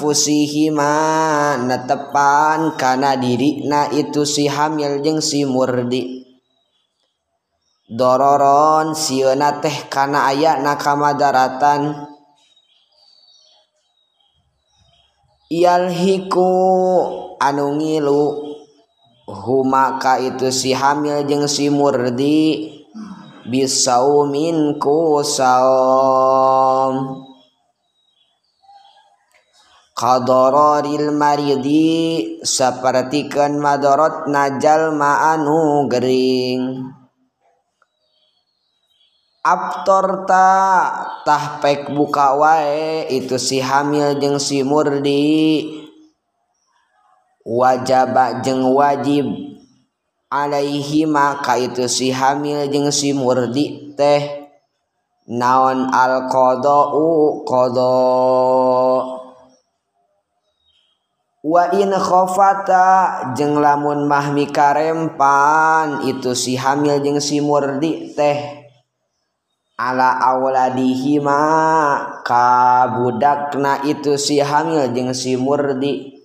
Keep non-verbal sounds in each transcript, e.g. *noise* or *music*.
anfusihima netepan kana dirina itu si hamil jeung si murdi. Dororon sieuna teh kana aya na kamadaratan. Yalhiku anu ngilu huma ka itu si hamil jeung si murdi bisaumin ku saum. qadororil maridi sapertikeun madorot najal maanu gering. Abtorta tahpek buka wae itu si hamil jeung si murdi. Wajaba jeung wajib alaihima ka itu si hamil jeung si murdi teh. Naon al qadau. qada wa in khofata jeng lamun mahmi karempan itu si hamil jeng si murdi teh. Ala awladihima kabudakna itu si hamil jeng si murdi.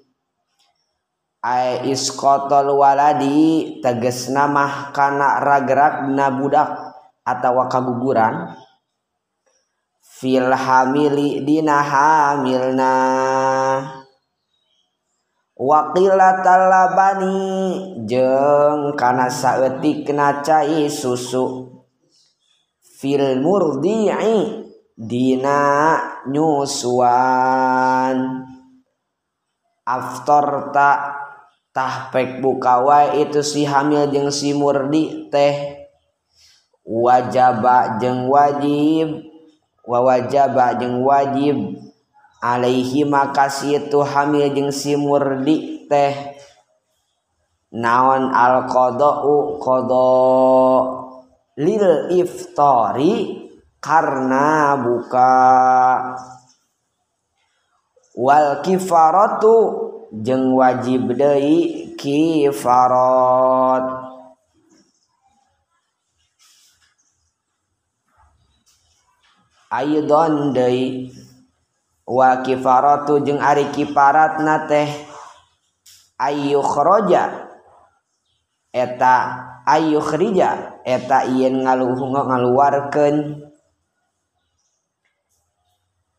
Ay iskotol waladi tegas nama kana ragrak na budak atau kaguguran. Fil hamili dina hamilna. wakila talabani jeng kana saeutikna cai susu. Fil murdi'i dina nyusuan. After tak tahpek bukawa itu si hamil jeng si murdi teh. Wajaba jeng wajib wawajaba jeng wajib. Alaihi makasih itu hamil jeung si murdi teh. Naon al qada'u? Qada lil iftari karena buka. Wal kifaratu jeung wajib deui kifarat aidon deui wa kifaratu jeung ari kifaratna teh ayyukhraja. Eta ayyukhrija eta ieun ngaluhung ngaluarkeun.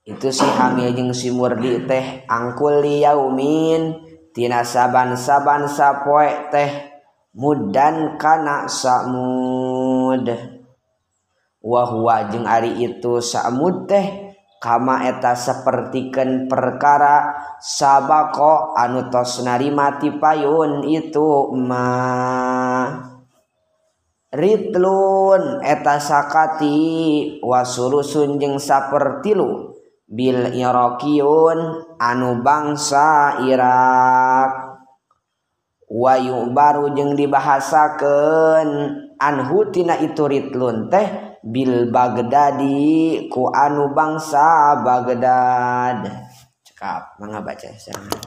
Itu si hamil jeung si murdi teh angkul yaumin tina saban-saban sapoe teh mudan kana samud. Wa huwa jeung ari itu samud teh kama eta sepertiken perkara sabako anu tos narimati payun itu ma Ritlun. Eta sakati wasulusun jeung sapertilu. Bil Irokiun anu bangsa Irak. Wayu baru jeung dibahasakeun anhu tina itu ritlun teh. Bil Baghdadi ku anu bangsa Baghdad. Cekap, mangga baca. Bismillahirrahmanirrahim.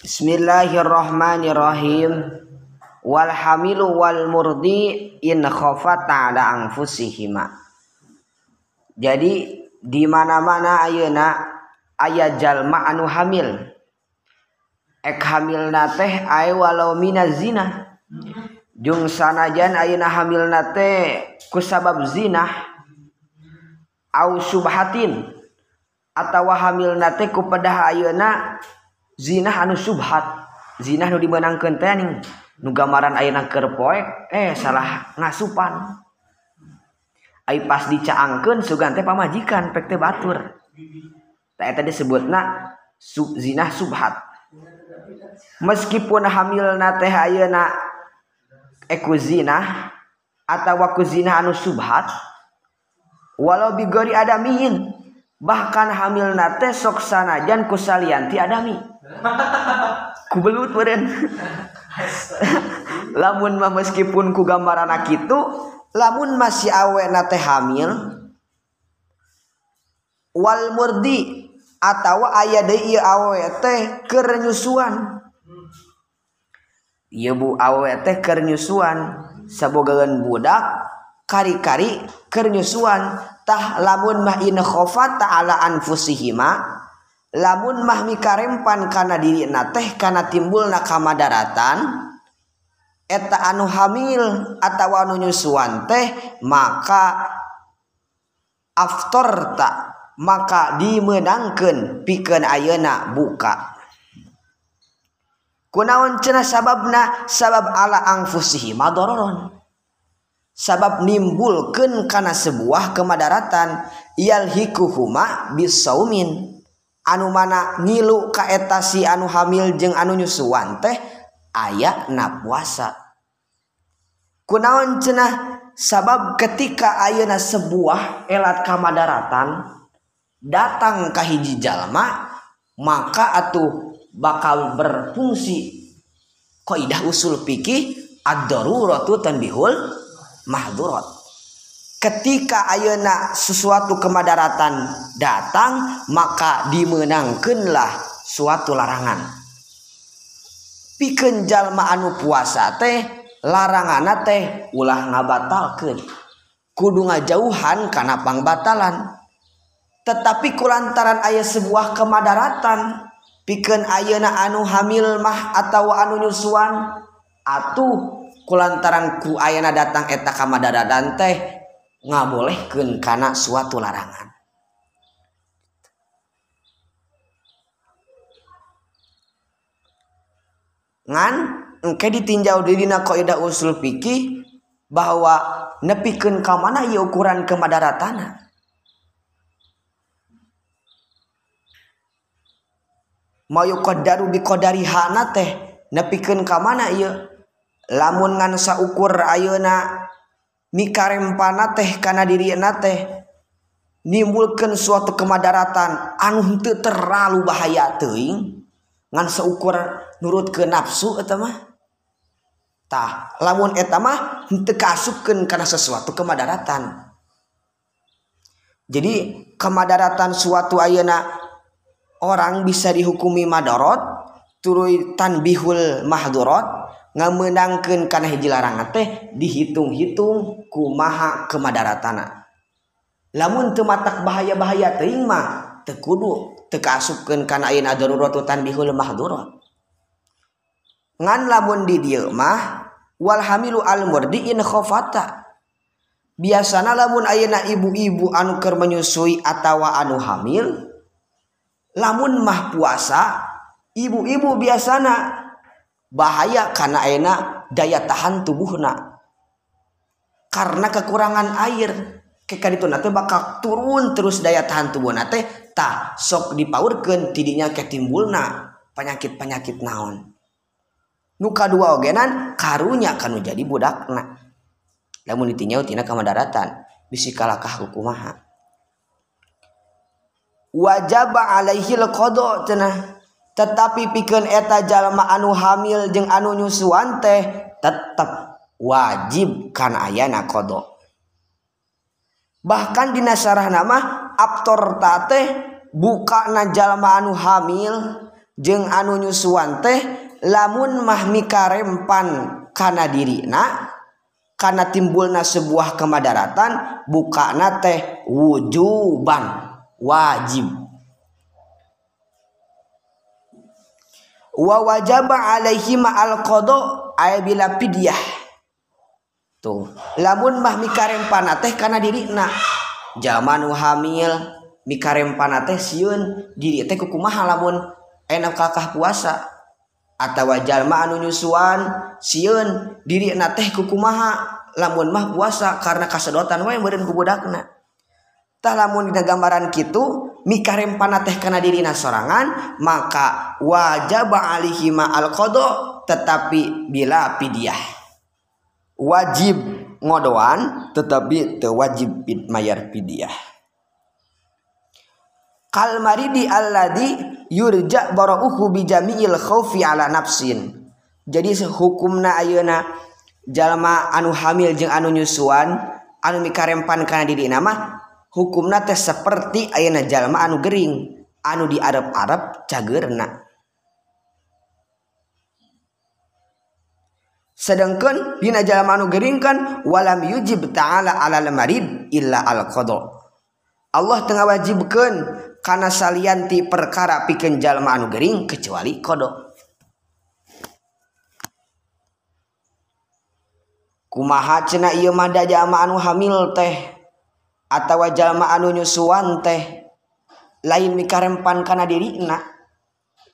Bismillahirrahmanirrahim. Wal hamilu wal murdi in khafata ala anfusihima. Jadi di mana-mana ayeuna aya jalma anu hamil. Ek hamil teh ay walau minaz zina jung sanajan ayeuna hamil teh kusabab zina au subhatin atawa hamil nate ku pedah ayeuna zina anu subhat. Zina nu dimenangkeun teh ning nu gambaran ayeuna keur poek eh salah ngasupan. Ai pas dicaangkeun sugan teh pamajikan pek teh batur. Teh eta disebutna sub zina subhat. Meskipun hamil nate ayeuna eku zina atau waku zina anu subhat walau bigori adamiin bahkan hamil nate sok sanajan ku salianti adami *laughs* kubelut meren *laughs* lamun mah meskipun ku gambaran itu lamun masih awe nate hamil wal murdi atau ayah deui awe teh keur nyusuan. Hmm. Ieu bu awe teh keur nyusuan. sabogaan budak kari-kari kernyusuantah lamun mah mahkhofa ta'ala anfusihima. Lamun mah mikarempan kana diri na teh kana timbul na kamadaratan eta anu hamil atau anu nyusuan teh maka after tak maka dimenangkan piken ayeuna buka. kunaon cenah sababna? Sabab ala angfusihi madororon. Sabab nimbulkeun kana sebuah kemadaratan yalhikuhuma bisaumin. Anu mana ngilu kaetasi anu hamil jeung anu nyusuan teh aya na puasa. Kunaon cenah sabab ketika ayeuna sebuah elat kamadaratan datang ka hiji jalma maka atuh bakal berfungsi kaidah usul fikih ad-daruratu tanbihul mahdurat. Ketika ayeuna sesuatu kemadaratan datang, maka dimenangkanlah suatu larangan. Pikeun jalma anu puasa teh larangan teh ulah ngabatalkeun. Kudu ngajauhan kana pangbatalan. Tetapi kulantaran ayah sebuah kemadaratan piken ayeuna anu hamil mah atau anu nyusuan? Atuh kulantaran ku ayeuna datang eta kamadada dan teh ngabolehkeun kana suatu larangan. Ngan engke ditinjau didina kaidah usul fikih bahwa nepikeun ka mana ieu ukuran kemadaratan mayuqaddaru biqadariha teh nepikeun ka mana ieu? Lamun ngan saukur ayeuna mikarempana teh kana dirieuna teh nimbulkan suatu kemadaratan anu henteu terlalu bahaya teuing ngan seukur nurut ke nafsu eta mah. Tah lamun eta mah henteu kaasupkeun kana sesuatu kemadaratan. Jadi kemadaratan suatu ayeuna orang bisa dihukumi madorot turui tanbihul mahdurot ngameunangkeun kana hiji larangan teh dihitung-hitung kumaha kemadaratana. Lamun teu matak bahaya-bahaya teuing mah teu kudu teu kaasupkeun kana ayeuna daruratu tanbihul mahdurat ngan lamun di dieu mah wal hamilu al murdi in khofata biasana lamun ayeuna ibu-ibu anu keur menyusui atawa anu hamil lamun mah puasa ibu-ibu biasana bahaya karena enak daya tahan tubuhna. Karena kekurangan air keka itu nanti bakal turun terus daya tahan tubuh nate tak sok dipaurkan tidinya ketimbulna penyakit penyakit naon. Nuka dua ogenan karunya kanu jadi budak na namun ditinjau tina kamadaratan bisi kalakah hukumaha. wajab Alaihil Qdo cenah. Tetapi piken eta jalma anu hamil jeung anu nyusuan teh tetap wajib kan ayana qdo bahkan dina syarah nama aktor tate buka na jalma anu hamil jeung anu nyusuan teh lamun mahmi karempan kana dirina karena timbulna sebuah kemadaratan bukana teh wujuban. wajib. Wa wajaba alaihi ma al qada ay bila pidyah tuh lamun mah mikarempana teh kana dirina zaman hamil mikarempana teh sieun diri teh kukumaha lamun enak kakah puasa. Atawa jalma anu nyusuan sieun diri na teh kukumaha lamun mah puasa karena kasedotan wae meureun ku budakna. Tah lamun dina gambaran kitu mikarempana teh kana dirina sorangan maka wajib alihi ma al qada tetapi bila pidyah. Wajib ngodoan tetapi teu wajib mayar pidyah. Kal maridi alladhi yurja barauhu bi jami'il khaufi ala nafsin. Jadi hukumna ayeuna jalma anu hamil jeung anu nyusuan anu mikarempan kana diri nama hukum nate seperti ayana jalma anu Gering anu di Arab-arab cagerna sedangkan Dina jalma anu Gering kan walam yujib ta'ala ala lemarid illa al-qadha. Allah tengah wajibkan karena salianti perkara pikeun jalma anu Gering kecuali kodok kumaha cena ieu mada jalma anu hamil teh? atau jalma anu nyusuan teh lain mikarempan kana dirina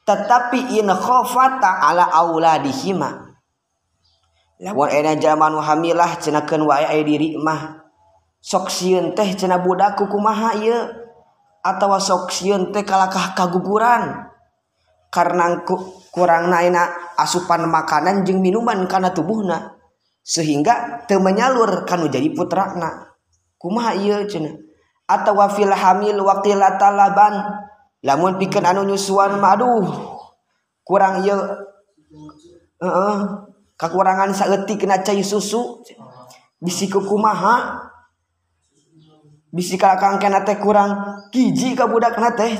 tetapi in khofata ala auladihima. Lawan ena jalma anu hamilah cenakeun wae aya diri mah sok sieun teh cenah budak kumaha ieu atau soksiun teh kalakah kaguguran. Karena kurang naina asupan makanan jeng minuman karena tubuhna sehingga teu menyalur kanu jadi putrakna kumaha ieu cenah? Atau wafil hamil waqila talaban. Lamun pikeun anu nyusuan mah aduh kurang ieu. Heeh kakurangan saeutik kena cai susu. Bisi kumaha? Bisi kakang kena teh kurang kiji ka budak na teh.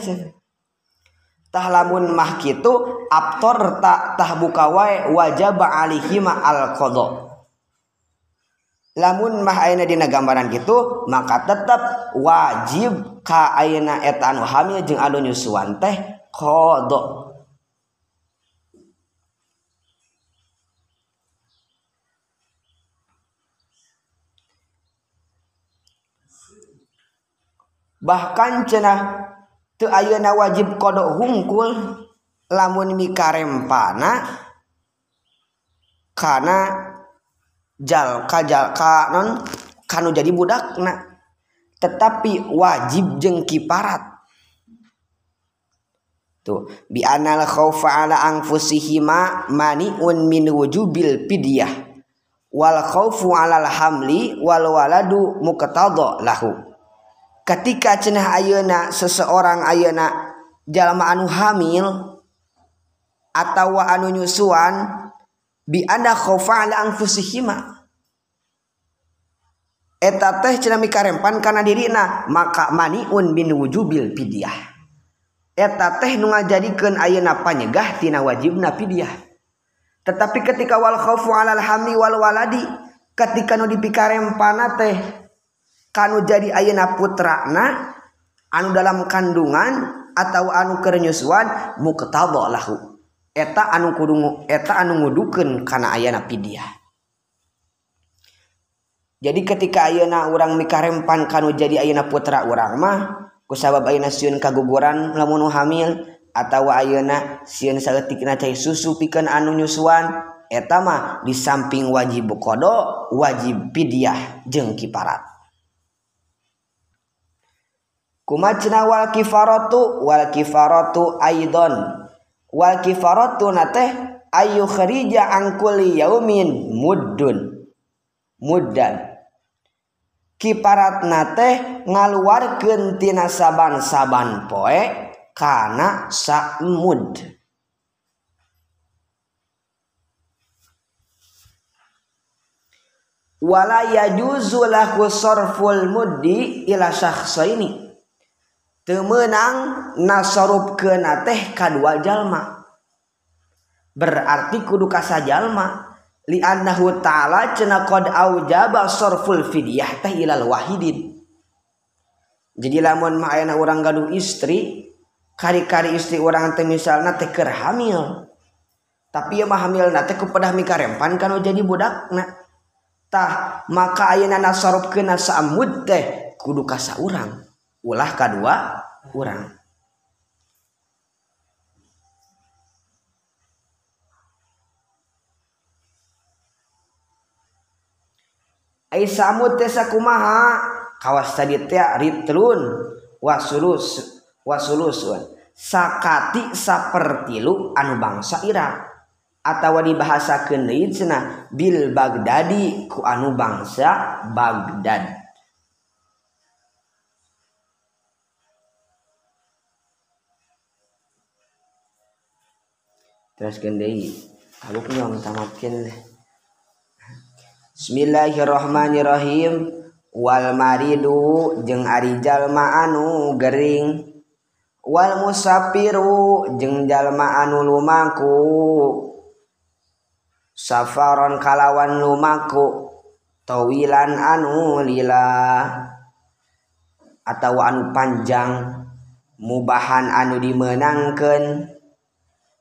Tah lamun mah kitu abtor tak tah buka wae wajib alihima al qada lamun mah mahna dina gambaran gitu maka tetap wajib ka ayeuna eta anu hamil jeung anu nyusuan teh kodok bahkan cenah teu ayeuna wajib kodok hungkul lamun mikarempana karena jal kajal kanon kanu jadi budakna tetapi wajib jeung kiparat. Tuh bi anal khaufa ala anfusihima maniun min wujubil pidyah wal khaufu alal hamli wal waladu muqtada lahu. Ketika cenah ayeuna seseorang ayeuna jalma anu hamil atau anu nyusuan bi ada khaufa ala anfusihima. Eta teh cenah mikarempan kana dirina maka maniun bin wujubil fidyah. Eta teh nu ngajadikeun ayeuna panyegah tina wajibna fidyah. Tetapi ketika wal khaufu alal hamli wal waladi ketika nu dipikarempana teh kanu jadi ayeuna putrana anu dalam kandungan atau anu keur nyusuan muqtadha lahu. eta anu kudu eta anu ngudukeun kana ayana pidiah. Jadi ketika ayeuna orang mikarempan kanu jadi ayeuna putra orang mah kusabab ayeuna sieun kaguguran lamun hamil atau ayeuna sieun saeutikna cai susu pikeun anu nyusuan eta mah di samping wajib kodo wajib pidiah jeung kiparat. Kumacna wal kifaratu? Wal kifaratu aidon. Wal kifaratu nateh ayu kharija an kulli yaumin? Muddun. Muddan. Kiparat nate ngaluarkeun tina saban-saban poe kana sa'mud. Wala yajuzu lahu sarful muddi ila syakhsaini temenang nasorup ke teh kadua jalma. Berarti kudu kasajallma lianahu ta'ala cena qad aujaba sarful fidyah teh ilal wahidin. Jadi lamun mah ayeuna urang gaduh istri kari-kari istri orang teh misalna teh keur hamil. Tapi ya mah hamil teh kepada mikarempan kan jadi budak budakna. Tah maka ayeuna nasorupkeun na saamud teh kudu ka urang. ulah kedua orang Aisyamutesa kumaha kawas tadi teh ritlun wasulus wasulusun sakati sapertilu anu bangsa Irak atau dibahasa keneid cenah bil Baghdadi ku anu bangsa Baghdad. terus gendei aku pun tamatkin Bismillahirrahmanirrahim. Wal maridu jeung Arijallma anu Gering. Wal musafiru jeung jalma anu lumaku. Safaron kalawan lumaku. Tawilan anu lila. Atau anu panjang. Mubahan anu dimenangkan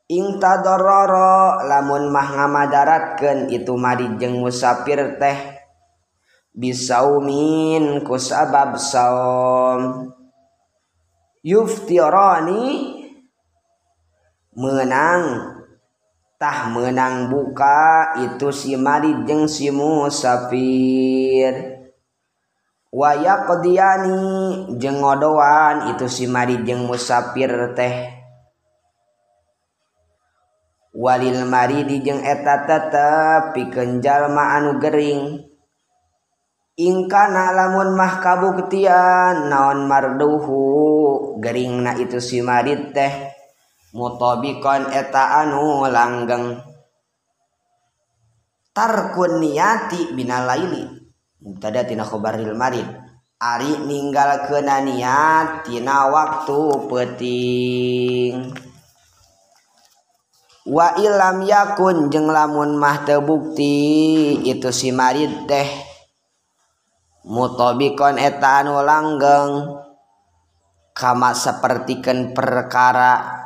ing tadororo lamun mah ngamadaratkeun itu mari jeung musafir teh. Bisaumin ku sabab saum. Yuftirani menang. Tah menang buka itu si Marid jeng si musafir. Waya qadiyani jeng ngodoan itu si Marid jeng musafir teh Walil Maridi jeung eta tetep pikeun jalma anu Gering. Ingkana lamun mah kabuktian naon marduhu? Geringna itu si Marid teh. Mutobikon eta anu langgeng. Tarkun niati binalaili mubtada tina khobaril marid. Ari ninggal kena niat tina waktu peting wa ilam yakun jeng lamun mah tebukti itu si marid teh. Mutobikon eta anu langgeng kama sapertikeun perkara.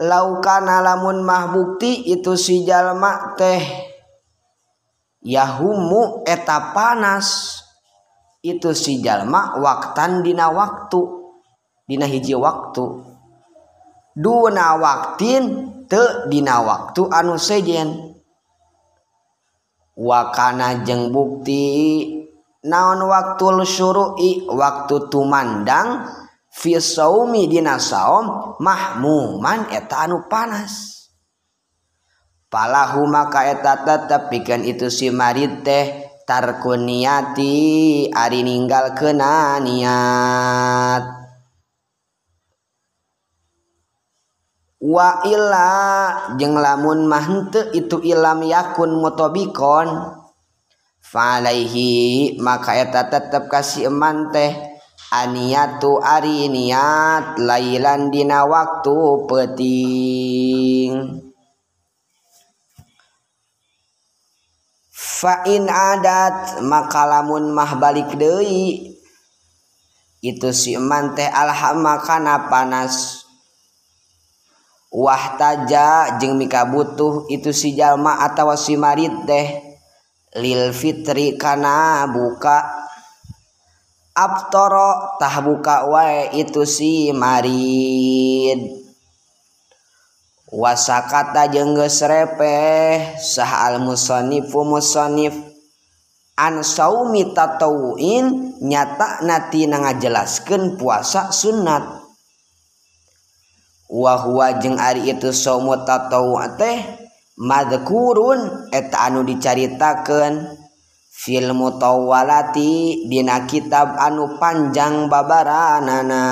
Laukana lamun mah bukti itu si jalma teh. Yahumu eta panas itu si jalma waktan dina waktu dina hiji waktu. Duna waktin tedina waktu anu sejen. Wakana jeng bukti naon waktu surui waktu tumandang fisomi dinasaom mahmuman eta anu panas. Palahu maka eta tetep pikeun itu si marid teh tarkun niati ari ninggal kena niat. Wa illa jeung lamun mah itu ilam yakun mutobikon. Falaihi maka eta tetep kasih eman teh. Aniatu ari niat lailan dina waktu peting Fa'in adat maka lamun mah balik deui. Itu si eman teh alhama kana panas Wahtaja jeung mika butuh itu si jalma atawa si marid teh. Lil fitri kana buka. Abtoro tah buka wae itu si marid. Wasakata jengges repeh. Sah al musonifu musonif. An saumi tatawuin nyata nati ngajelaskan puasa sunat wahwa jeung Ari itu somo tato teh madkurun eta anu dicaritakeun. Fil mutawwalati Dina kitab anu panjang babaranana.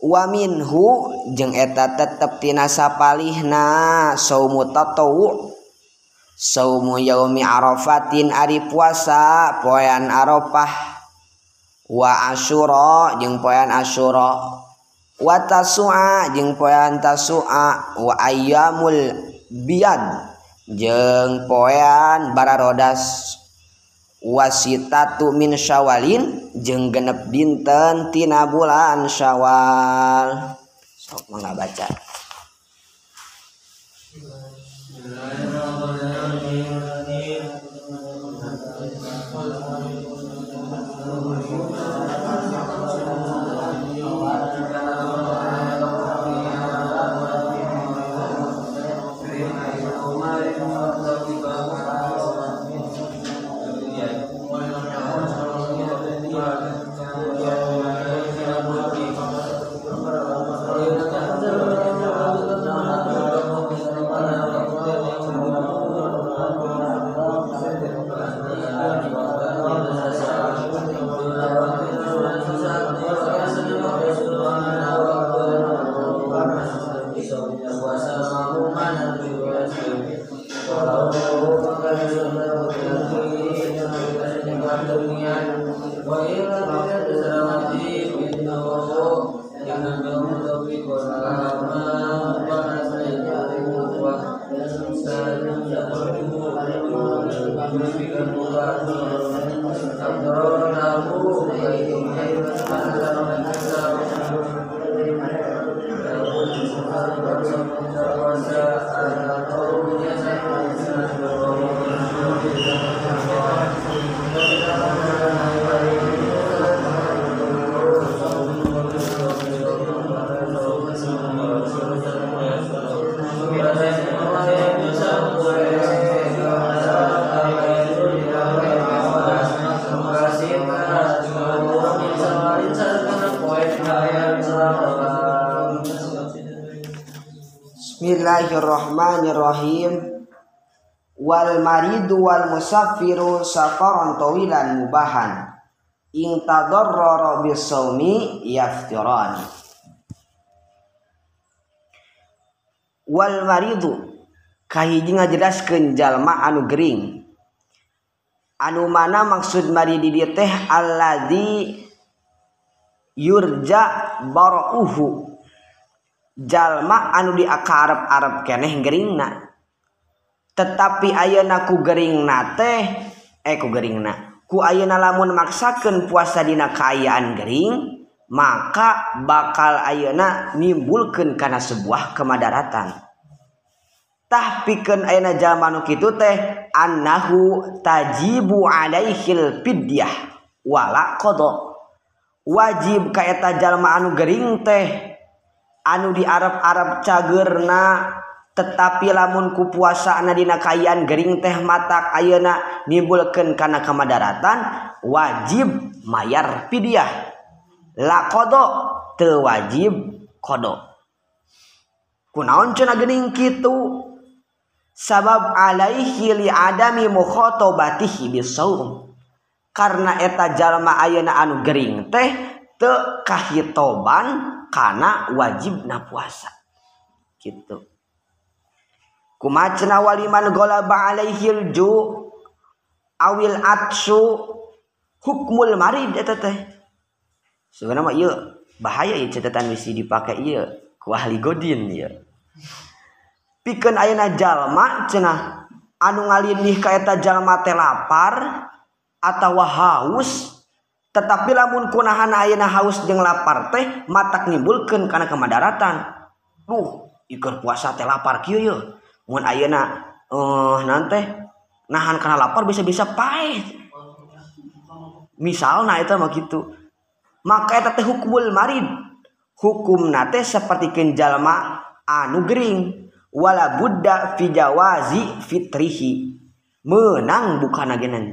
Wa minhu jeung eta tetep tina sapalihna saumu tatawu saumu yaumi arafatin ari puasa poean arafah. Wa asyura jeung poean asyura. wata sua jeung poean tasua wa ayamul biad jeung poean bararodas wasitatu min syawalin jeung genep dinten tina bulan syawal. Sok mangga baca yaqdu wal musafiru safaran tawilan mubahan. In tadarrara bisawmi yaftiran wal maridu kahiji ngajelaskeun jalma anu gering. Anu mana maksud mari di dieu teh alladzi yurja barauhu. Jalma anu diakarep-arep keneh geringna. tetapi ayenaku Gering na teh ehku Gering na ku ayeuna lamun maksakeun puasa dina kaayaan Gering maka bakal ayeuna nimbulkeun kana sebuah kemadaratan. Tah pikeun ayeuna jalma nu kitu teh annahu tajibu alaihil fidyah wala qada wajib ka eta jalma anu gering teh anu di Arab-arab cagerna tetapi lamun ku puasa Nadina Kayan Gering teh mata Ayeuna nibulken karena kemadaratan wajib mayar pidiah la kodo tewajib kodo kunaon cena gening kitu? Sabab alaihi li adami mukhotobatihi bisawm karena eta jalma ayeuna anu gering teh teu kahitoban kana wajibna puasa. Gitu kumacna waliman ghalaba alaihil ju awil atsu hukmul marid eta teh. Sebenarnya mah ieu bahaya ieu catatan bisi dipakai ieu ku ahli godin ieu pikeun ayeuna jalma cenah anu ngalindih ka eta jalma teh lapar atawa haus tetapi lamun kunahan ayeuna haus jeung lapar teh matak nimbulkeun kana kemadaratan duh ikeur puasa teh lapar kieu ieu. mun ayeuna eh, uh, nanti nahan karena lapar bisa-bisa pahit misal nah itu mah gitu maka eta teh hukumul marid. Hukum nate seperti kenjalma anu gering. Wala buddha fi jawazi fitrihi. Menang bukan agenan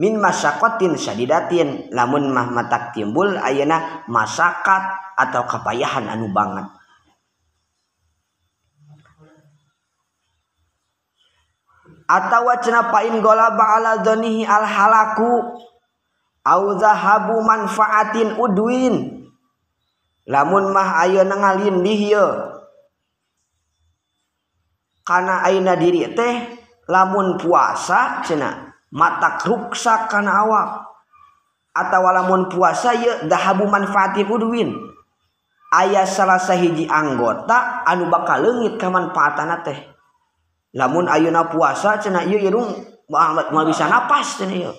min masyakotin syadidatin. Lamun mah matak timbul ayana masyarakat atau kepayahan anu banget. atau wacana pain gola ba'ala dzanihi al halaku au zahabu manfaatin udwin lamun mah ayo ngalindih ye karena aina diri teh lamun puasa cina mata ruksak karena awak. Atau lamun puasa ya dahabu manfaatin udwin ayah salah sahiji anggota anu bakal lengit ka manfaatana teh. lamun ayeuna puasa cenah ieu irung Muhammad mah bisa napas cenah ieu.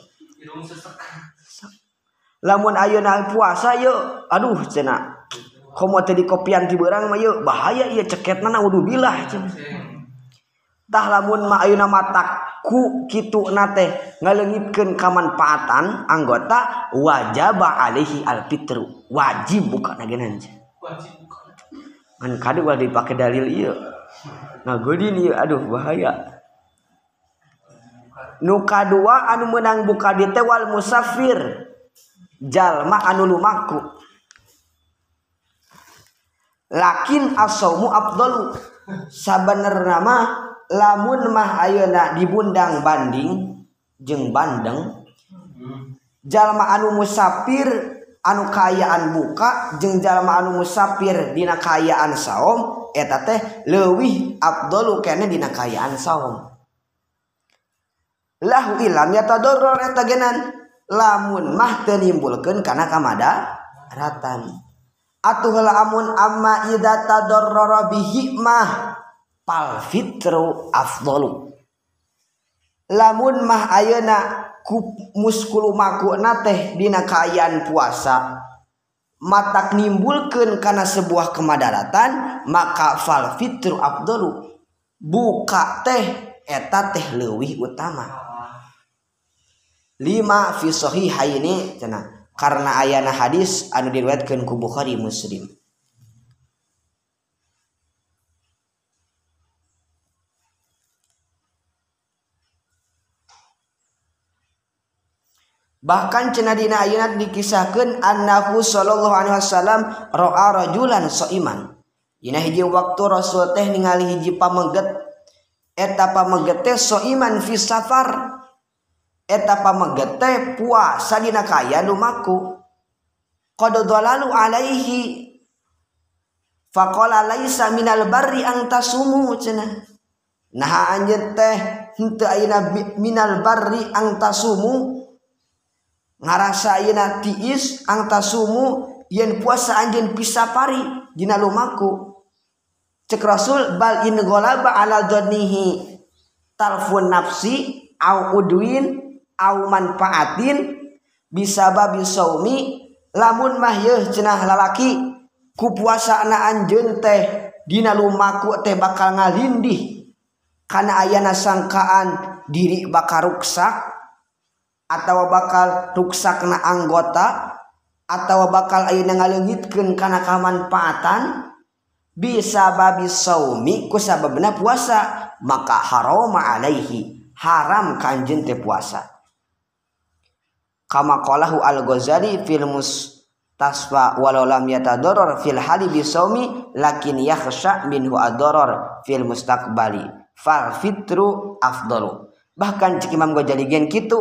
Lamun ayeuna puasa ieu aduh cenah. Komo teh dikopian ti beurang mah ieu bahaya ieu ceketna naudzubillah cenah. Tah lamun mah ayeuna matak ku kitu nate ngalengitkeun kamanfaatan anggota wajaba alaihi alfitru. Wajib buka nagenan wajib buka kan kadu dipakai dalil iya. ngageurin ieu aduh bahaya. Nu kadua anu meunang buka di tewal musafir. Jalma anu lumaku. Lakin asomu abdul sabener nama lamun mah ayeuna dibundang banding jeung bandeng. Jalma anu musafir anu kayaan buka jengjallma anu musafir Dina kayaan saum eta teh leuwih Abdul kene Dina kayaan saum lahu ilam kaayaan eta genan lamun mah teu nimbulkeun kana kamada ratan atuh lamun amma idza tadorror bihi mah bihimah palfitru afdalu. lamun mah ayeuna ku muskulu makuna teh dina kaayaan puasa matak nimbulkeun kana sebuah kemadaratan maka fal fitru afdalu. Buka teh eta teh leuwih utama. Lima fi sahihaini cenah. Karena ayana hadis anu diriwayatkeun ku Bukhari Muslim. bahkan cenadina ayat dikisahkan annahu sallallahu alaihi wasallam ro'a rajulan soiman. Ina hiji waktu Rasul teh ningali hiji pameget eta pameget teh soiman fi safar. Eta pameget teh puasa dina kaya lumaku. Qad dalalu alaihi faqala laisa minal barri ang tasumu cenah. Nah anjeun teh henteu ayeuna minal barri ang tasumu ngarasayeuna tiis angta sumu yen puasa anjeun pisapari dina lumaku. Cek Rasul bal in ghalaba ala dhannihi talfun nafsi au udwin au manfaatin bisa babi saumi lamun mah yeuh cenah lalaki ku puasa na anjeun teh dina lumaku teh bakal ngalindih. Kana ayana sangkaan diri bakal ruksak atau bakal ruksakna anggota? Atau bakal ayeuna ngalengitkeun kana kamanfaatan? Bisa babi saumi ku sababna puasa maka harama alaihi haram kanjeun teh puasa. Kama qalahu al-Ghazali fil mustasfa walau lam yatadarrar fil hali bisaumi lakin yakhsha minhu adarar fil mustaqbali. Fal fitru afdalu. Bahkan cik Imam Ghazali gen kitu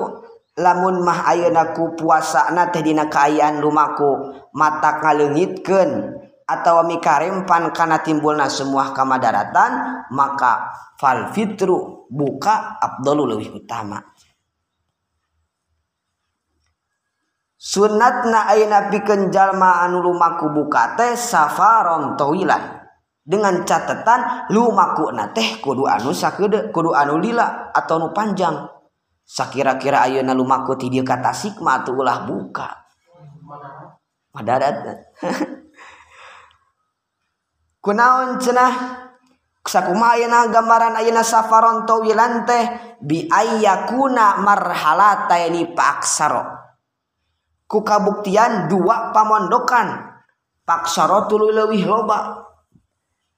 lamun mah ayenaku puasa na teh dina kaayaan rumahku mata ngalengitken atau mikarempan kana timbulna semua kamadaratan maka fal fitru buka Abdul lebih utama. Sunatna ayeuna pikeun jalma anu lumaku buka teh safaron tawilan dengan catatan lumaku na teh kudu anu sakeudeuk kudu anu lila atau nu panjang. Sakira-kira ayeuna lumaku ti dieu kata sikma Tasikmalh ulah buka. Madarat. *laughs* Kunaon cenah? Sakumaha ayeuna gambaran ayeuna safaron tawilan teh bi ayyakuna marhalataini paksaro. Ku kabuktian dua pamondokan. Paksaro tuluy leuwih loba.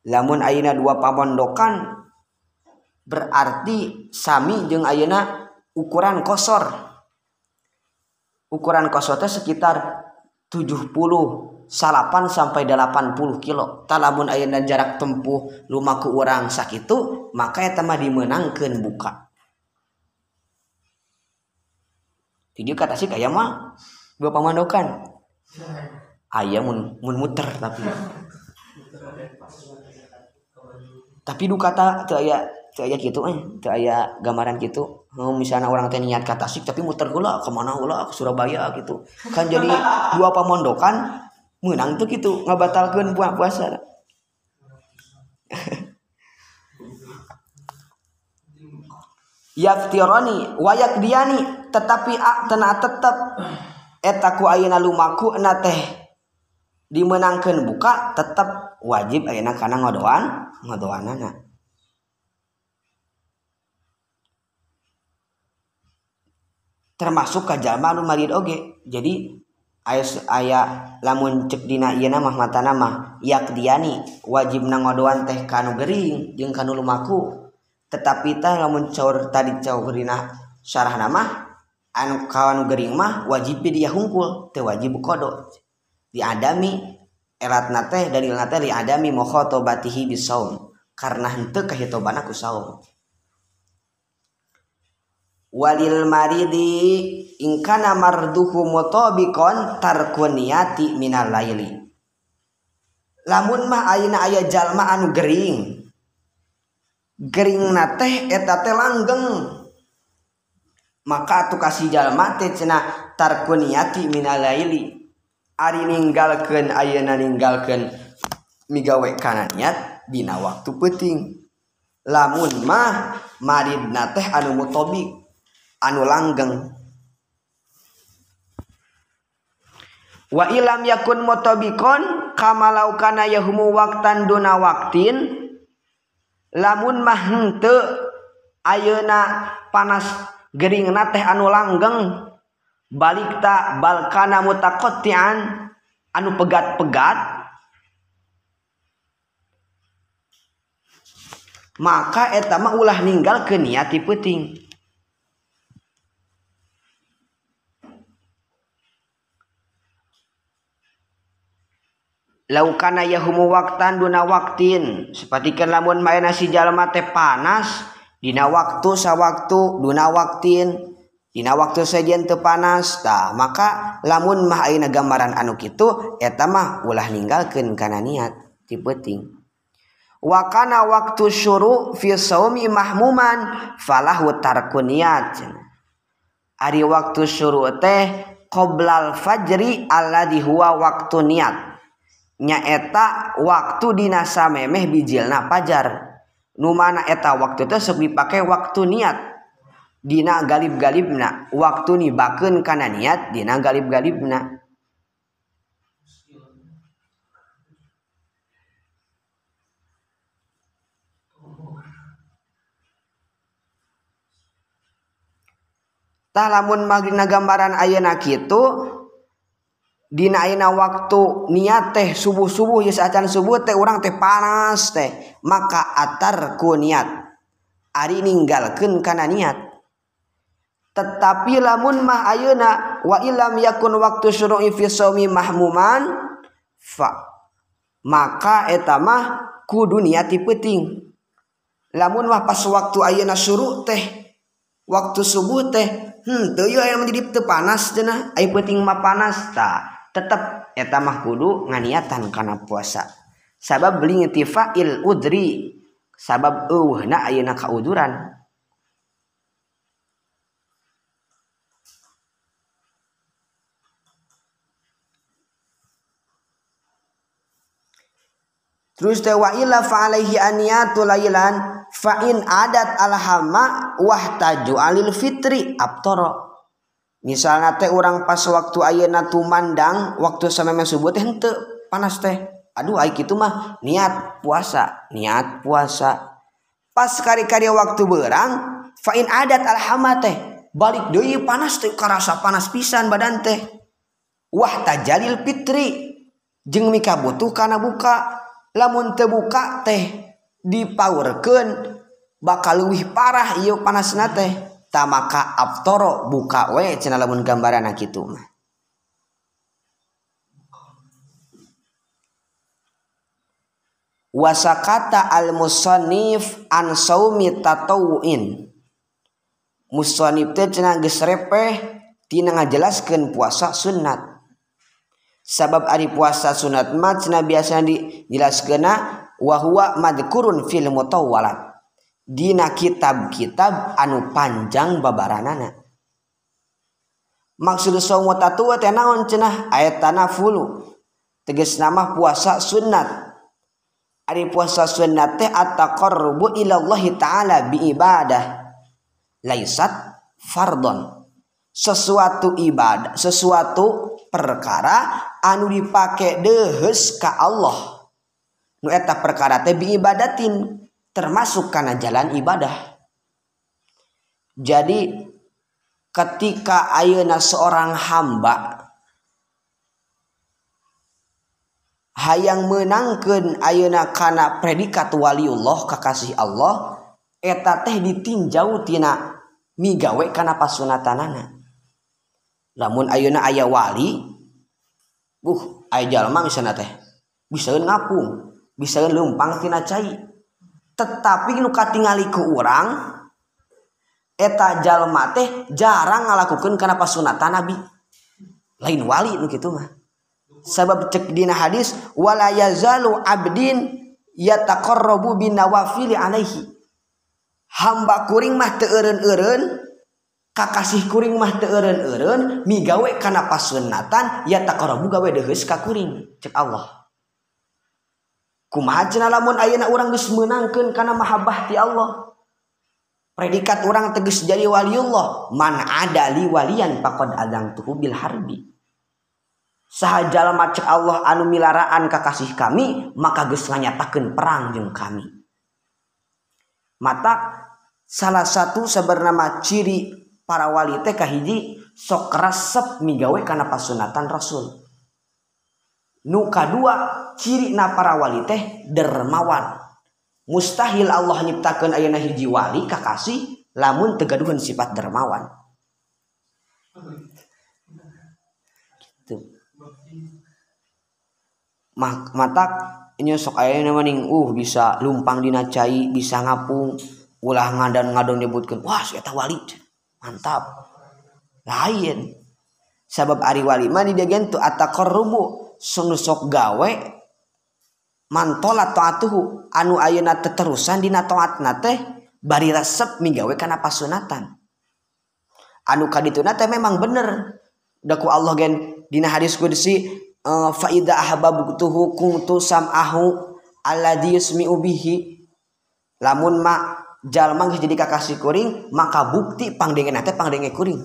Lamun ayeuna dua pamondokan berarti sami jeung ayeuna ukuran kosor. Ukuran kosor itu sekitar 70 salapan sampai 80 kilo. Talamun ayana jarak tempuh lumaku orang sakitu maka eta mah dimenangkeun buka. Video kata sih kayak mah dua pamandokan ayam mun, mun muter tapi. Tapi duka kata tuh ayah gitu eh. Tuh ayah gambaran gitu. Oh, misalnya orang teh niat ke Tasik tapi muter gula ke mana gula ke Surabaya gitu. Kan jadi *laughs* dua pemondokan menang tuh gitu ngabatalkan puasa puasa yaftirani wayak diani tetapi a tena tetep. Etaku ayeuna lumaku na teh dimenangkan buka tetap wajib ayeuna kana ngodoan ngodoanana termasuk kajjallma anu marid oge. Jadi aya lamun cek cedina mahmata nama yak diani wajib na ngodoan teh kanu Gering jeung kanu lumaku. Tetapi tah lamun caur tadi caurina syarah nama anu kawanu Gering mah wajib dia hungkul teh wajib kodo. Diadami eratna teh dari diadami mokho tobatihi bisaum. Karena henteu kahitobana ku saum. walil maridi ingkana marduhu mutabikon tarkuniyati minal laili. Lamun mah ayeuna aya jalma anu gering. Gering teh eta teh langgeng. Maka tuh kasih jalma teh cenah tarkuniati minal laili. Ari ninggalkeun ayeuna ninggalkeun migawe kana niat dina waktu penting lamun mah maridna teh anu mutabik anu langgeng. Wa ilam yakun motobikon kamalau kana yahumu waktan duna waktin lamun mah henteu ayeuna panas geringna teh anu langgeng balik ta balkana mutaqatti'an anu pegat-pegat maka etama ulah ninggal ke niati puting laukana yahumu waktan duna waktin. Sepatikan lamun main nasi jalma teh panas dina waktu sawaktu duna waktin. Dina waktu sajian teu panas tah maka lamun mah ayeuna gambaran anu kitu eta mah ulah ninggalkeun kana niat ti penting wa waktu syuru fi saumi mahmuman falahu tarkun niat. Ari waktu syuru teh qoblal fajri alladhi huwa waktu niat nyaeta waktu dinasa memeh bijilna Pajar. Numana eta waktu tersebut dipakai waktu niat. Dina galib-galibna waktu nih baken karena niat Dina galib-galibna lamun magna gambaran Ayeuna kitu, Dina waktu niat teh subuh-subuh acan subuh teh orang teh panas teh. Maka atar ku niat Ari ninggalkeun kana niat. Tetapi lamun mah ayeuna wa ilam yakun waktu syuru'i fi shaumi mahmuman fa maka eta mah kudu niati penting lamun mah pas waktu ayeuna suruh teh waktu subuh teh hmm teu aya menjadi teu panas cenah ai penting mah panas tah. Tetap etamah kudu nganiatan karena puasa. Sabab beli il udri. Sabab eueuhna ayeuna kauduran. Terus teh wa illa fa alaihi aniyatu lailan fa in adat alhama wahtaju alil fitri abtara misalnya teh orang pas waktu ayeuna tumandang waktu sameme subuh teh henteu panas teh. Aduh ai kitu mah niat puasa niat puasa. Pas kari-kari waktu berang fa'in adat alhamma teh balik deui panas teh karasa panas pisan badan teh. Wah tajalil fitri jeung mika butuh kana buka lamun teu buka teh dipaurkeun bakal leuwih parah ieu panasna teh. tamaka aftoro buka we cenah lamun gambaran kitu mah. Wasakata al musannif an saumi tatawuin musannif teh cenah geus repeh tina ngajelaskeun puasa sunat sabab ari puasa sunat mah cenah biasa dijelaskeunna wa huwa madkurun fil mutawwalat. Dina kitab-kitab anu panjang babaranana. Maksud songo tatua teh naon cenah? Ayat tanah fulu. Teges nama puasa sunat Ari puasa sunnat teh at-taqarrubu Allah ta'ala bi ibadah laisat fardon. Sesuatu ibadah sesuatu perkara anu dipake dehes ka Allah. Nu eta perkara teh bi ibadatin termasuk karena jalan ibadah. Jadi ketika ayeuna seorang hamba hayang menangkan ayeuna kana predikat waliullah kakasih Allah eta teh ditinjau tina migawe kana pasunatanana. Lamun ayeuna aya wali buh aya jalma misalna teh bisa ngapung bisa lempang tina cai tetapi nuka tinggali ke urang eta jalma teh jarang ngalakukeun kana pasunatan nabi. Lain wali nu kitu mah. Sebab cek dina hadis wala yazalu abdin yataqarrabu bin nawafil alaihi. Hamba kuring mah teu eureun-eureun kakasih kuring mah teu eureun-eureun migawe kana pasunatan yataqarrabu gawe deheus ka kuring cek Allah. kumajna lamun ayeuna urang geus meunangkeun kana mahabbah ti Allah? Predikat orang tegas jadi waliullah man ada li walian pakod adang tuhu bil harbi. Sahajal macet Allah anu milaraan kakasih kami maka geus nganyatakeun perang jeung kami. Mata salah satu sebernama ciri para wali teh kahiji sok resep migawe kana pasunatan rasul. Nu kadua ciri na para wali teh dermawan. Mustahil Allah nyiptakan ayana hiji wali kakasih lamun tegaduhan sifat dermawan. Mata ini sok aya maning uh bisa lumpang dina cai bisa ngapung ulah ngadan ngadon nyebutkan wah saya wali mantap. Lain. Sabab ari wali mah di dia tu ataqarrubu sunu sunusok gawe mantola toatuhu anu ayeuna teterusan dina toatna teh bari resep migawe kana pasunatan. Anu kadituna teh memang bener. Daku Allah gen dina hadis qudsi uh, eh, fa idza ahbabtuhu kuntu sam'ahu alladhi yusmi'u bihi. Lamun ma jalma geus jadi kakasih kuring maka bukti pangdengeuna teh pangdenge kuring.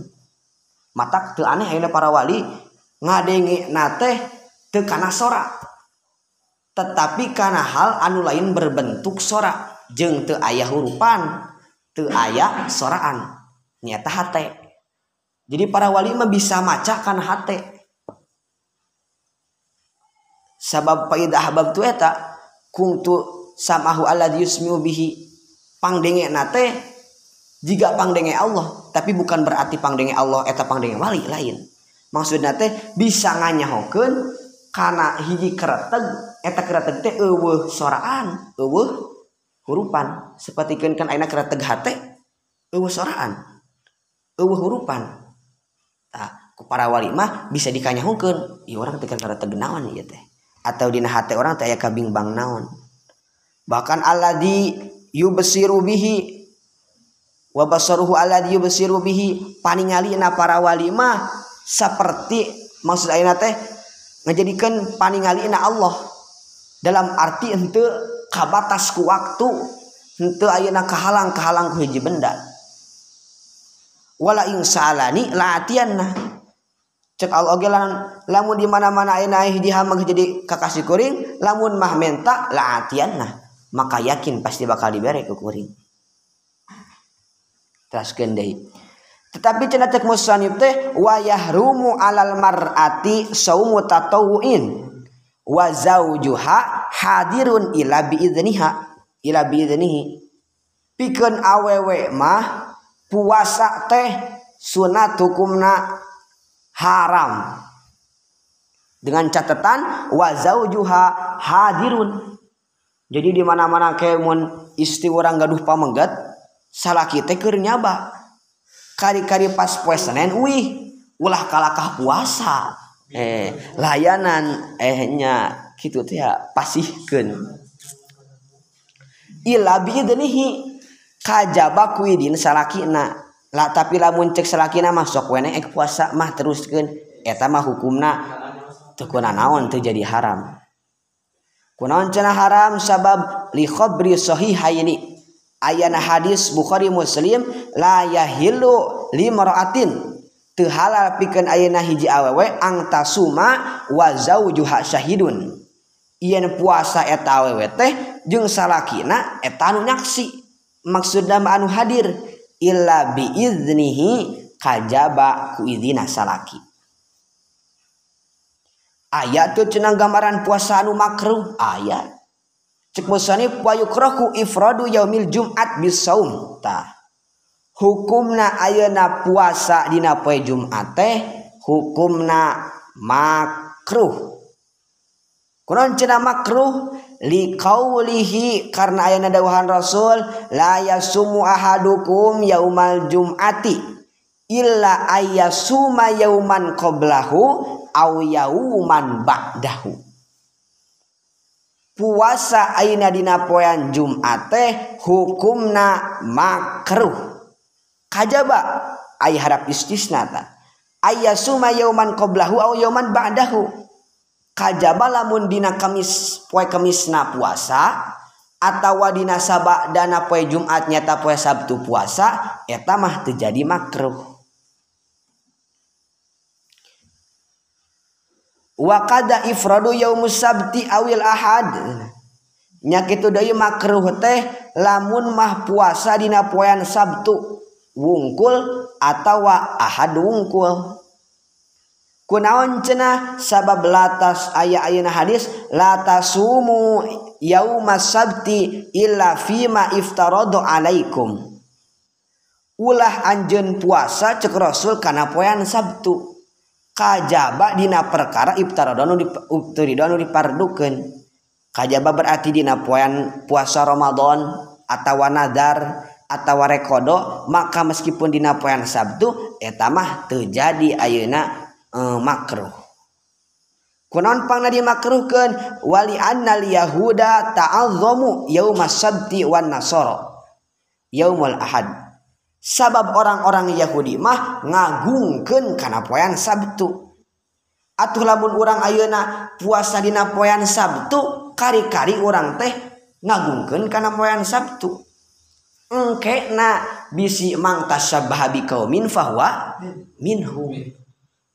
Matak teu aneh ayeuna para wali ngadenge nate teu kana sora. Tetapi karena hal anu lain berbentuk sora. Jeng teu aya hurupan teu aya soraan. Nyata hate. Jadi para wali mah bisa maca kana hate. Sabab faidah habab tu eta kuntu samahu alladhi yusmiu bihi pangdenge nate jika pangdenge Allah. Tapi bukan berarti pangdenge Allah eta pangdenge wali lain. Maksudnya teh bisa nganyahokeun karena hiji kereteg eta kereteg teh eueuh soraan eueuh hurupan. Sapertikeun kan ayeuna kereteg hate eueuh soraan eueuh hurupan. Tah ku para wali mah bisa dikanyahungkeun ieu urang teh kereteg naon ieu teh? Atau dina hate orang teh aya kabingbang naon. Bahkan alladzi yubsiru bihi wa basaruhu alladzi yubsiru bihi paningalina para wali mah seperti maksud ayeuna teh menjadikan paningalina Allah. Dalam arti ente kabatas ku waktu ente ayeuna kahalang kahalang ku hiji benda. Wala ing salani latianna cek Allah oge lan lamun di mana-mana ayeuna hiji hamang jadi kakasih kuring lamun mah menta latianna maka yakin pasti bakal dibere ku kuring. Teraskeun deui. Tetapi cenah cek musannif teh wa yahrumu alal mar'ati saumu tatawuin wa zaujuha hadirun ila biizniha ila biiznihi pikeun awewe mah puasa teh sunat hukumna haram. Dengan catatan wazaujuha hadirun. Jadi di mana-mana kayak mun istri orang gaduh pamenggat salah kita keur nyaba kari-kari pas poe Senin wih ulah kalakah puasa. Eh layanan ehnya gitu teh ya pasihkeun. Ila bi idnihi kajaba kuidin salakina. La tapi lamun cek salakina sok wene ek puasa mah teruskeun. Eta mah hukumna teu naon teu jadi haram. Kunaon cenah haram? Sabab li khabri sahihaini. ayana hadis Bukhari muslim la yahillu limraatin. Teu halal pikeun ayeuna hiji awewe ang tasuma wa zaujuha syahidun. Yen puasa eta awewe teh jeung salakina eta anu nyaksi. Maksudna anu hadir illa biiznihi kajaba ku izina salaki. Ayat tuh cenah gambaran puasa anu makruh ayat cek musani wayukrahu ifradu yaumil jumat bisaum. Tah hukumna ayeuna puasa dina poe jumat teh hukumna makruh. Kunaon cenah makruh? Li qaulihi karena ayana dawuhan rasul la yasumu ahadukum yaumal jumati illa ayasuma yauman qablahu au yauman ba'dahu puasa aina dina poean Jumat teh hukumna makruh. Kajaba ay harap istisna ta. Aya suma yauman qablahu aw yauman ba'dahu. Kajaba lamun dina Kamis poe Kamisna puasa atawa dina Sabak dana poe Jumat nyata poe Sabtu puasa eta mah terjadi makruh. Wa kada ifradu yaumus sabti awil ahad. Nya kitu deui makruh teh lamun mah puasa dina poean sabtu wungkul atawa ahad wungkul. Kunaon cenah? Sabab latas aya ayeuna hadis latasumu yaumas sabti illa fima iftaradu alaikum. Ulah anjeun puasa cek rasul kana poean sabtu kajaba dina perkara ibtaradanu diridanu dipardukeun. Kajaba berarti dina poean puasa Ramadan atau nadar atau rekodo maka meskipun dina poean Sabtu eta mah teu jadi ayeuna eh, makruh. Kunaon pangna dimakruhkeun? Wali annal yahuda ta'azzamu yaumas sabti wan nasara yaumul ahad. sabab orang-orang Yahudi mah ngagungken karena poyan Sabtu. Atuh lamun orang ayeuna puasa dina poyan Sabtu kari-kari orang teh ngagungken karena poyan Sabtu. Engke na bisi mang tasyabaha biqaumin fahwa minhu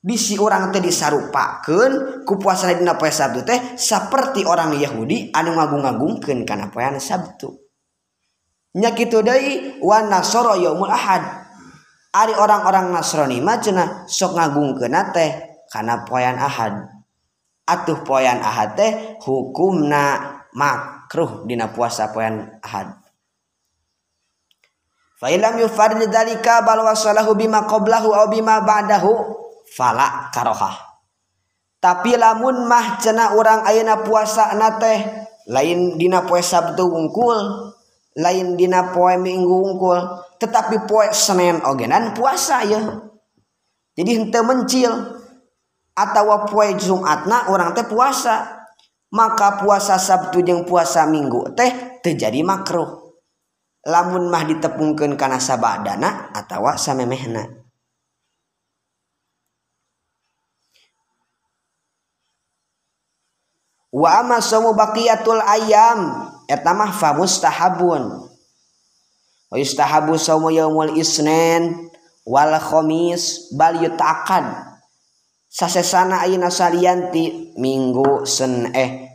bisi orang teh disarupakeun ku puasa dina poyan Sabtu teh seperti orang Yahudi anu ngagung-agungkeun kana poyan Sabtu. Nya kitu deui wa nasara yaumul ahad. Ari orang-orang Nasrani mah cenah sok ngagungkeun teh kana poean ahad. Atuh poean ahad teh hukumna makruh dina puasa poean ahad. Fa ilam yufarrid dzalika bal wasalahu bima qablahu aw bima ba'dahu fala karohah. Tapi lamun mah cenah urang ayeuna puasa na teh lain dina poe Sabtu wungkul lain dina poe minggu ungkul tetapi poe Senin ogenan puasa ya jadi hente mencil atau poe Jumatna orang teh puasa. Maka puasa Sabtu jeung puasa Minggu teh terjadi makruh. Lamun mah ditepungkeun kana sabadana atau samemehna. Wa amma somu baqiyatul ayam etamah fa mustahabun wa yustahabu sawmu yaumul isnin wal khamis bal yutaqad sasesana ayeuna salianti minggu sen eh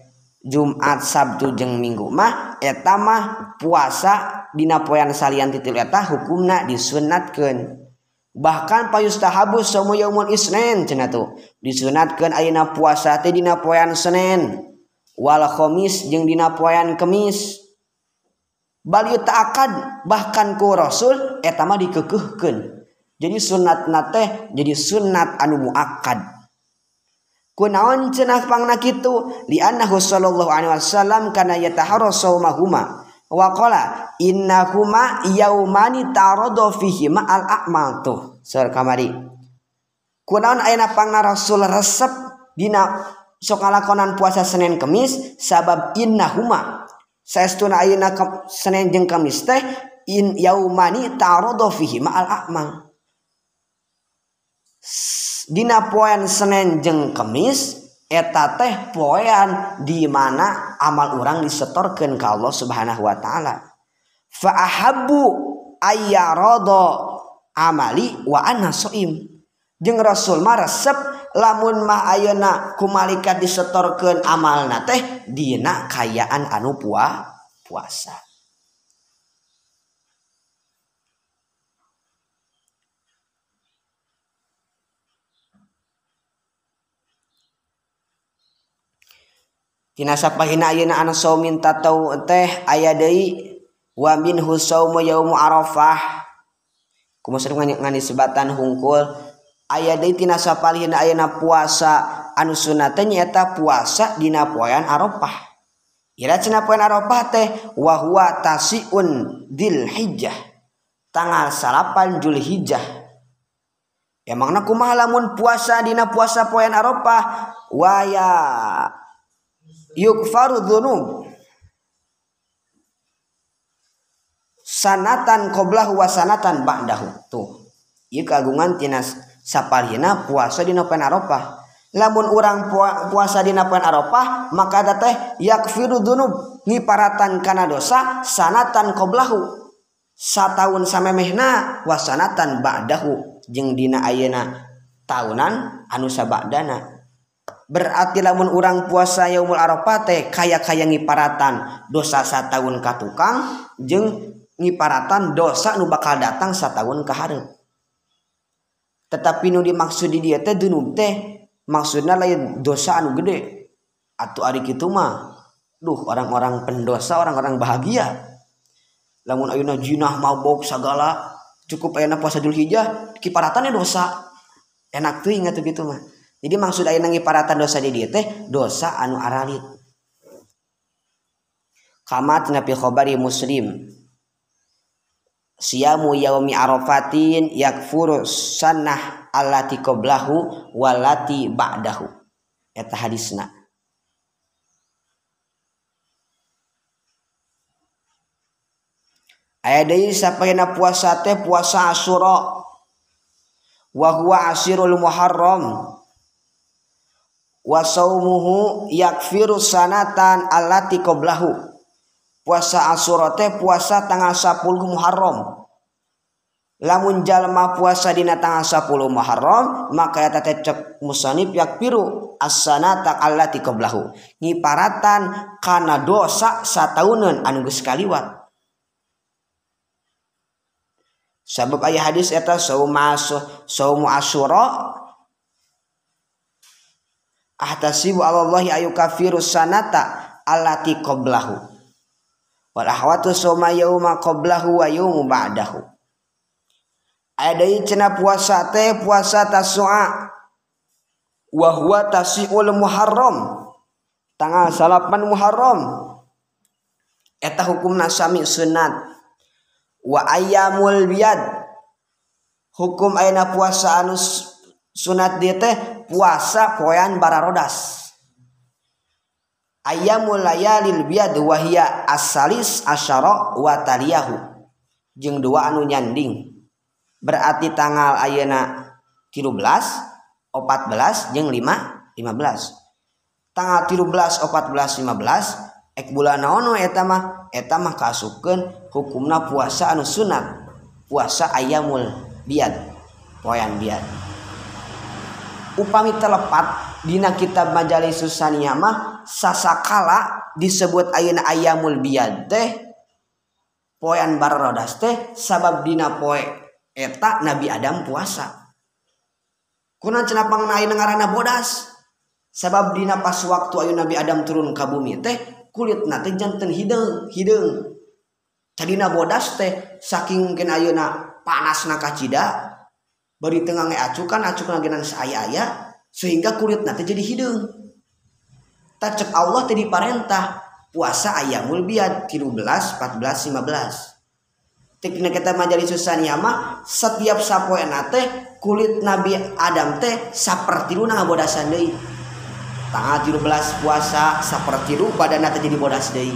Jumat Sabtu jeung Minggu mah eta mah puasa dina poean salianti tilu eta hukumna disunatkeun bahkan payustahabu sawmu yaumul isnin cenah tuh disunatkeun ayeuna puasa teh dina poean Senin walakhomis jeung dina poean kemis. Bal yutaakad bahkan ku rasul eta mah dikekeuhkeun jadi sunat nate jadi sunat anu muakad kunaon cenah pangna kitu? Li annahu sallallahu alaihi wasallam kana yataharra sawmahuma wa qala innahuma yaumani taradu fihi ma al a'mal tuh sur kamari kunaon ayeuna pangna rasul resep dina sok ngalakonan puasa Senin Kemis sabab innahuma saestuna ayeuna Senin jeung Kamis teh in yaumani ta'aradu fihi ma'al a'mal. Dina poen Senin jeung Kamis eta teh poean di mana amal orang disetorkan ke Allah Subhanahu wa taala. Fa ahabbu ayyarada amali wa ana shaim jeung rasul mah resep lamun mah ayeuna ku malaikat disetorkeun amalna teh dina kayaan anu pua puasa. Tina sapahina ayeuna anu saumin tatau teh aya deui wa minhu saumu yaumu arafah. Kumaha nganisbatan hungkul? Aya deui tina sapalihna ayeuna puasa anu sunat teh nyaeta puasa dina poean arafah. Ira cenah poean arafah teh wa huwa tasiun dil hijjah tanggal salapan Julhijjah emangna kumaha lamun puasa dina puasa poean arafah? Waya yukfaru dzunub. Sanatan qoblahu wa sanatan ba'dahu. Tuh ieu kagungan tina sapalina puasa di nopen Arafah. Lamun urang puasa di nopen Arafah maka ada teh yakfiru dunub ngiparatan kana dosa sanatan qoblahu. Sataun samemehna wasanatan ba'dahu. Jeung dina ayeuna tahunan anu sabakdana berarti lamun orang puasa yaumul arafah teh kaya kaya ngiparatan dosa satahun ka tukang jeung ngiparatan dosa nu bakal datang satahun ka hareup. tetapi nu dimaksud di dia teh dunub teh. Maksudnya lain dosa anu gede. Atau ari kitu mah duh orang-orang pendosa orang-orang bahagia. Lamun ayeuna jinah mabok segala cukup ayeuna puasa Zulhijjah kiparatannya dosa. Enak tuh ingat gitu mah. Jadi maksud ayeuna kiparatan dosa di dia teh dosa anu aralit kamat nabi khobari muslim. Siyamu yaumi arafatin yakfuru sanah allati qablahu walati ba'dahu. Eta hadisna. Aya deui sapaina puasa teh puasa asyura. Wa huwa asirul muharram. Wasaumuhu yakfiru sanatan allati qablahu puasa asyura teh puasa tanggal 10 Muharram. Lamun jalma puasa dina tanggal 10 Muharram maka eta teh cek musanif yakfiru as-sanata allati qablahu ngiparatan kana dosa sataunan anu geus kaliwat. Sabab aya hadis eta saumu saumu asyura ahtasibu Allahi ayu kafiru sanata allati qablahu wal ahwatu soma yauma qablahu wa yaumu ba'dahu. Ada cenah puasa teh puasa tasu'a. Wa huwa tasiul muharram. Tanggal salapan muharram. Eta hukumna sami sunat. Wa ayyamul biyad. Hukum aina puasa anus sunat dia teh puasa poean bararodas ayamul layalil biad wahia asalis asyara wa taliyahu. Jeung dua anu nyanding. Berarti tanggal ayeuna 13 14 jeung 5 15 tanggal 13 14 15 ek bulan naon eta mah? Eta mah kaasukeun hukumna puasa anu sunat. Puasa ayamul biad poean biad upami telepat dina kitab majalis susaniah mah sasakala disebut ayeuna ayamul biad teh. Poean barrodas teh sabab dina poe eta Nabi Adam puasa. Kuna cenapang naik ngaranna bodas? Sabab dina pas waktu ayu Nabi Adam turun ke bumi teh kulit nate jantan hidung hidung cadina bodas teh saking gen ayeuna panas nakacida bari tengah acukan acukan genan saya aya sehingga kulit nate jadi hidung tak cek Allah tadi parentah. Puasa ayamul biad 13 14 15 teknik kita majelis susah mah setiap sapoe nate kulit Nabi Adam teh seperti lu nang bodasan deui tanggal 17 puasa seperti lu badan nate jadi bodas deui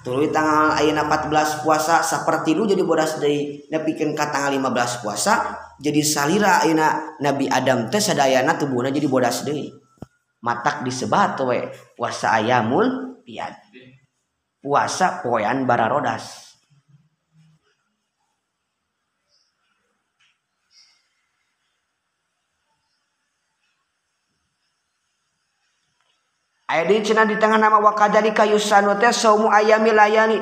tuluy tanggal ayeuna 14 puasa seperti lu jadi bodas deui nepikeun ka tanggal 15 puasa jadi salira ayeuna Nabi Adam teh sadayana tubuhna jadi bodas deui matak disebat we. Puasa ayamul piad puasa poean bara rodas. Ayat di cina di tengah nama wakadali kayu teh saumu ayami layani.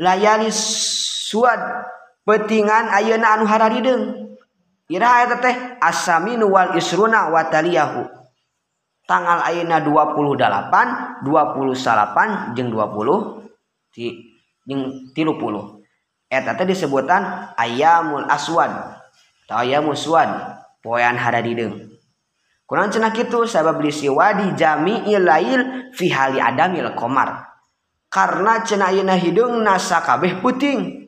Layani suad petingan ayana anu hararideng ira ayat teh asaminu wal isruna wataliyahu tanggal Aina 28 28 jeng 20 ti, jeng tilu puluh. Eta teh disebutan ayamul aswad. Atau ayamul aswad poean haradideung kurang cenah kitu? Sabab disiwadi jami'il lail fi hali adamil komar karena cenah ayeuna hideung nasa kabeh puting.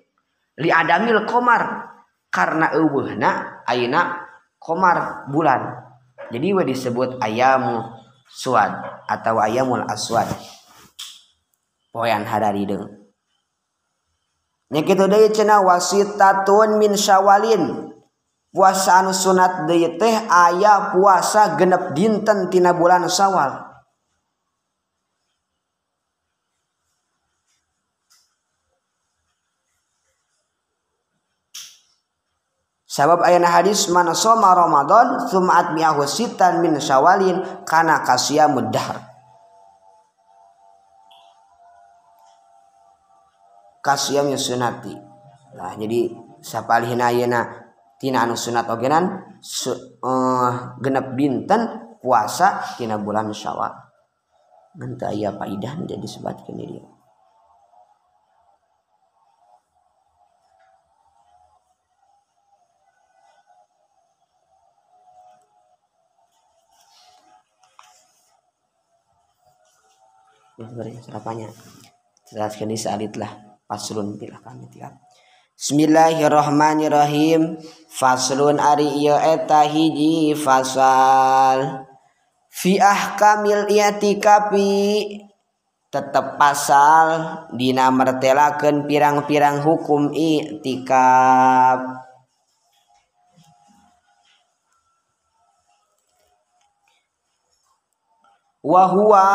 Li adamil komar karena eueuhna ayeuna komar bulan. jadi we disebut ayamu suad atau ayamul aswad. Poyan hadarideng nya kitu deui cenah wasitatun min syawalin. Puasa anu sunat deui teh aya puasa genep dinten tina bulan syawal. Sabab ayana hadis mana soma Ramadan tsumma atbi'ahu sitan min syawalin kana kasya mudahr. Kasya sunati. Nah, jadi sapalihna ayeuna tina anu sunat ogenan su, uh, genep dinten puasa tina bulan syawal ngenta aya faidah jadi sebatkeun dia Serapannya. Jelaskan salit lah. Paslun pilih kami tiap. Bismillahirrahmanirrahim Faslun ari iya eta hiji fasal Fi ahkamil i'tikafi tetep pasal dina mertelakeun pirang-pirang hukum i'tikaf wahwa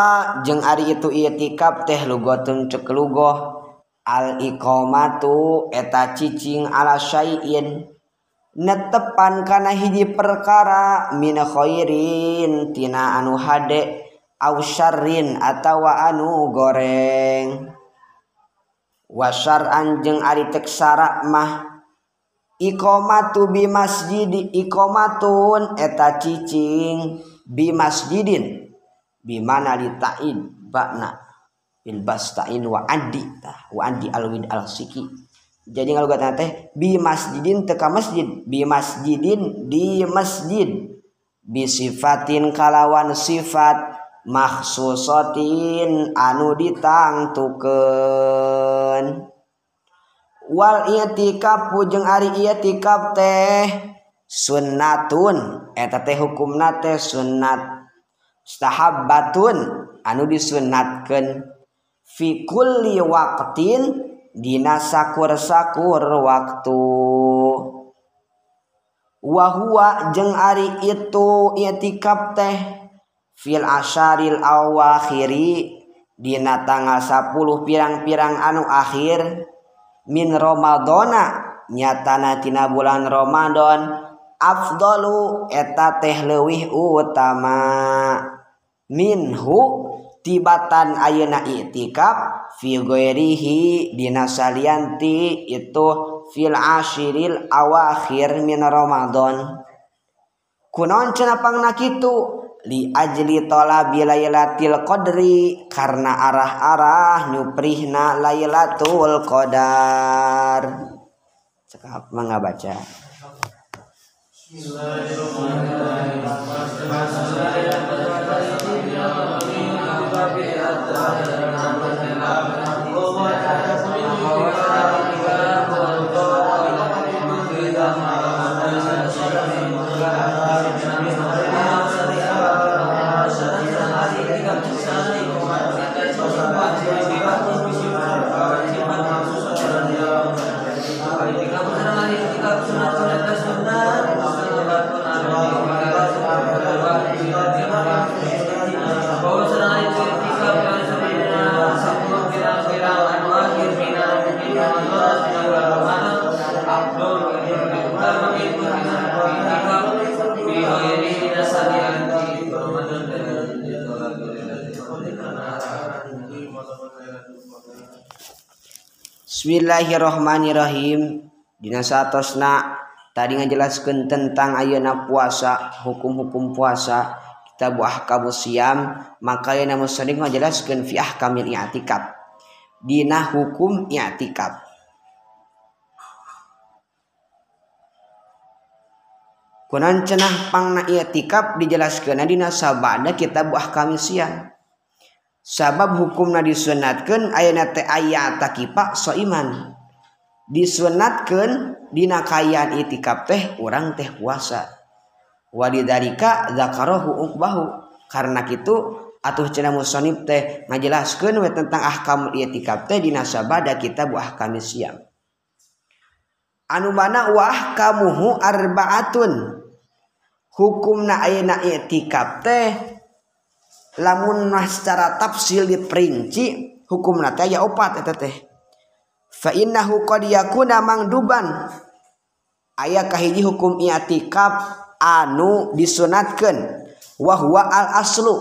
jeung Ari itu itikaf teh lugotun cek lugoh al-iqomatu eta cicing ala syai'in. Netepan kana hiji perkara min khairin tina anu hade au syarrin atawa anu goreng. Wasyar'an jeung ari teksara mah. Iqomatu bi masjid iqomatun eta cicing bi masjidin. bimana litain bakna ilbas tain wa adi tah wa adi alwid al siki jadi kalau kata teh bi masjidin teka masjid bi masjidin di masjid. Bi sifatin kalawan sifat maksusotin anu ditangtukeun. Wal i'tikaf jeung ari i'tikaf teh sunnatun. Eta teh hukumna teh sunnat. stahabbatun anu disunatkan fikulli waktin dina sakur-sakur waktu. Wahua jeng ari itu itikaf teh fil asyaril awakhiri dina tanggal 10 pirang-pirang anu akhir min Romadona nyatana tina bulan Ramadan afdalu eta teh leuwih utama. Minhu tibatan ayeuna i'tikaf fi ghairihi dina salianti itu fil ashiril awakhir min ramadan. Kunaon cenah pangna kitu? Li ajli talabi lailatul qadri karena arah-arah nyuprihna lailatul qadar. Cekap mangga baca Amen. Bismillahirrahmanirrahim. Dina satosna tadi ngajelaskan tentang ayeuna puasa hukum-hukum puasa. Kita buah kamu siam maka yang namun sering ngajelaskan fiah kamil iatikab Dina hukum iatikab Kunan cenah pangna iatikab dijelaskan dina sabada kita buah kamil siam. sabab hukumna disunatkan ayat ayat takipak soiman disunatkan dina kayaan itikaf teh orang teh puasa. Walidarika zakarohu ukbahu karena gitu atuh cina musonib teh ngajelaskan we tentang ahkam itikaf teh dina sabada kita buah kami siang. Anu mana wah kamuhu arbaatun. Hukumna ayana itikaf teh lamun secara tafsil diperinci hukum nate ya opat eta teh. Fa innahu qad yakuna mangduban. Aya kahiji hukum i'tikaf anu disunatkeun wa huwa al aslu.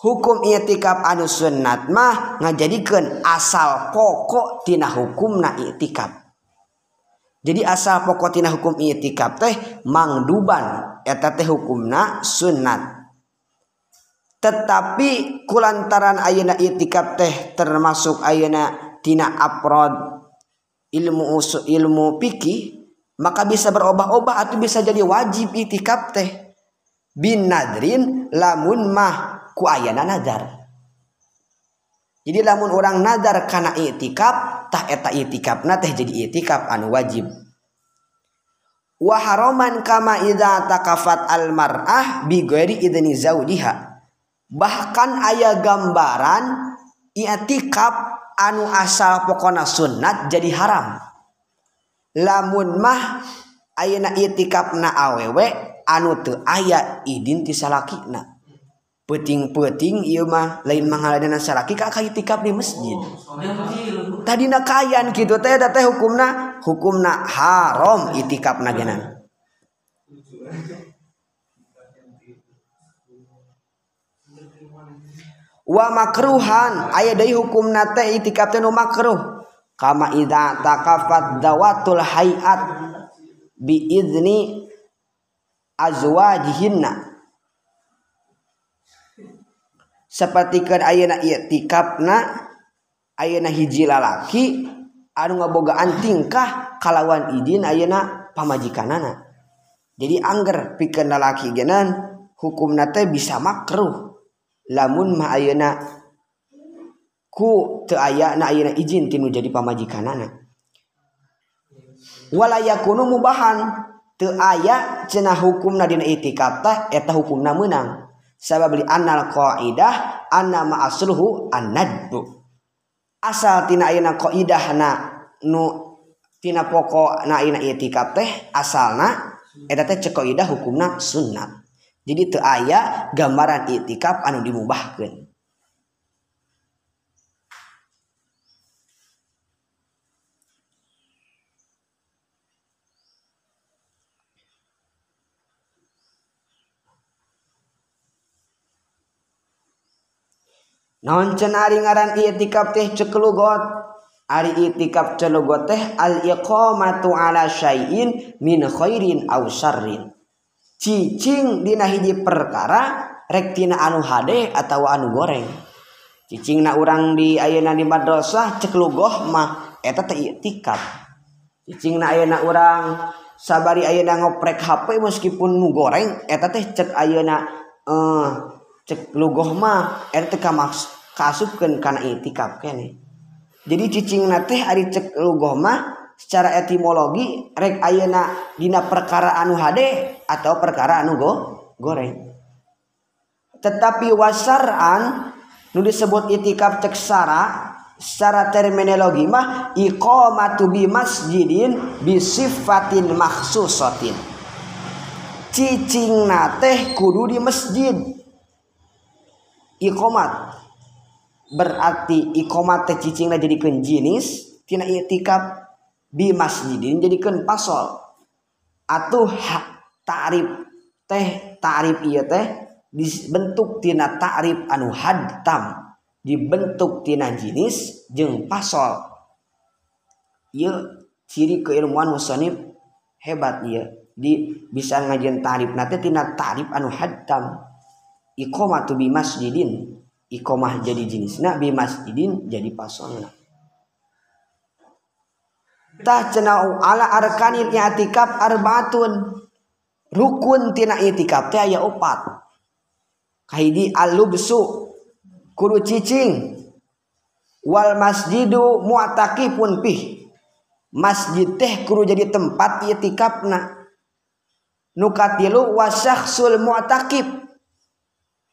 Hukum i'tikaf anu sunat mah ngajadikeun asal pokok tina hukumna i'tikaf jadi asal pokok tina hukum i'tikaf teh mangduban eta teh hukumna sunat. Tetapi kulantaran ayana itikaf teh termasuk ayana tina aprod. Ilmu usul ilmu piki maka bisa berubah-ubah atau bisa jadi wajib itikaf teh. Bin nadrin lamun mah ku ayana nadar. Jadi lamun orang nadar karena itikaf tah eta itikafna teh jadi itikaf anu wajib. Wa haraman kama idza takafat al mar'ah bi ghairi idni zaujiha bahkan ayah gambaran itikaf anu asal pokona sunat jadi haram. Lamun mah ayeuna itikafna awewe anu teu aya idin ti salakina peuting-peuting ieu mah lain mangaladana salaki ka ka itikaf di masjid. Tadina kayan kitu teh teh hukumna hukumna haram itikafna genan wa makruhan aya deui hukumna teh itikaf teh nu makruh. Kama idza takafat dawatul hayat bi idzni azwajihinna. Sapertikeun ayeuna itikafna ayeuna hiji lalaki anu ngabogaan tingkah kalawan izin ayeuna pamajikanana. Jadi angger pikeun lalaki genan hukumna teh bisa makruh. lamun mah ayeuna ku teu aya na ayeuna izin tinu jadi pamajikanana. Wala yakunu mubahan teu aya cenah hukumna dina itikaf tah eta hukumna meunang. Sabab li annal qaidah anna ma asluhu annaddu asal tina ayeuna qaidahna nu tina pokok na ayeuna itikaf teh asalna eta teh cek qaidah hukumna sunnah. Jadi teu aya gambaran itikaf anu dimubahkeun. Naon cenah ari ngaran i'tikaf teh ceklugot ari i'tikaf celugot teh al iqamatu ala syai'in min khairin aw syarrin cicing dina hiji perkara rektina anu hade atau anu goreng. Cicing na urang di ayeuna di madrasah cek lugoh mah eta teh itikad cicing na ayeuna urang sabari ayeuna ngoprek HP meskipun nu goreng eta teh cek ayeuna eh cek lugoh mah eta teh kamaks kasupkeun kana itikad kene. Jadi cicing na teh ari cek lugoh mah secara etimologi rek ayeuna dina perkara anu hade atau perkara anu go goreng. Tetapi wasaran nu disebut itikaf cek sara secara terminologi mah iqamatu bi masjidin bi sifatin makhsusatin. Cicing teh kudu di masjid. Iqamat berarti iqamat teh cicingna jadikeun jenis tina itikaf di masjidin jadikan pasol. Atau hak tarif teh tarif iya teh dibentuk tina tarif anu hadtam dibentuk tina jenis jeng pasol. Iya ciri keilmuan musonib hebat iya di bisa ngajian tarif nanti tina tarif anu hadtam ikomah tu bi masjidin iqomah jadi jenisna bi masjidin jadi pasolna. Tah cenau ala arkanil i'tikaf arbaatun rukun tina i'tikaf teh aya opat. Kahiji al-lubsu kudu cicing. Wal masjidu mu'takifun pih. Masjid teh kru jadi tempat itikafna nukatilu wasyahsul mu'takib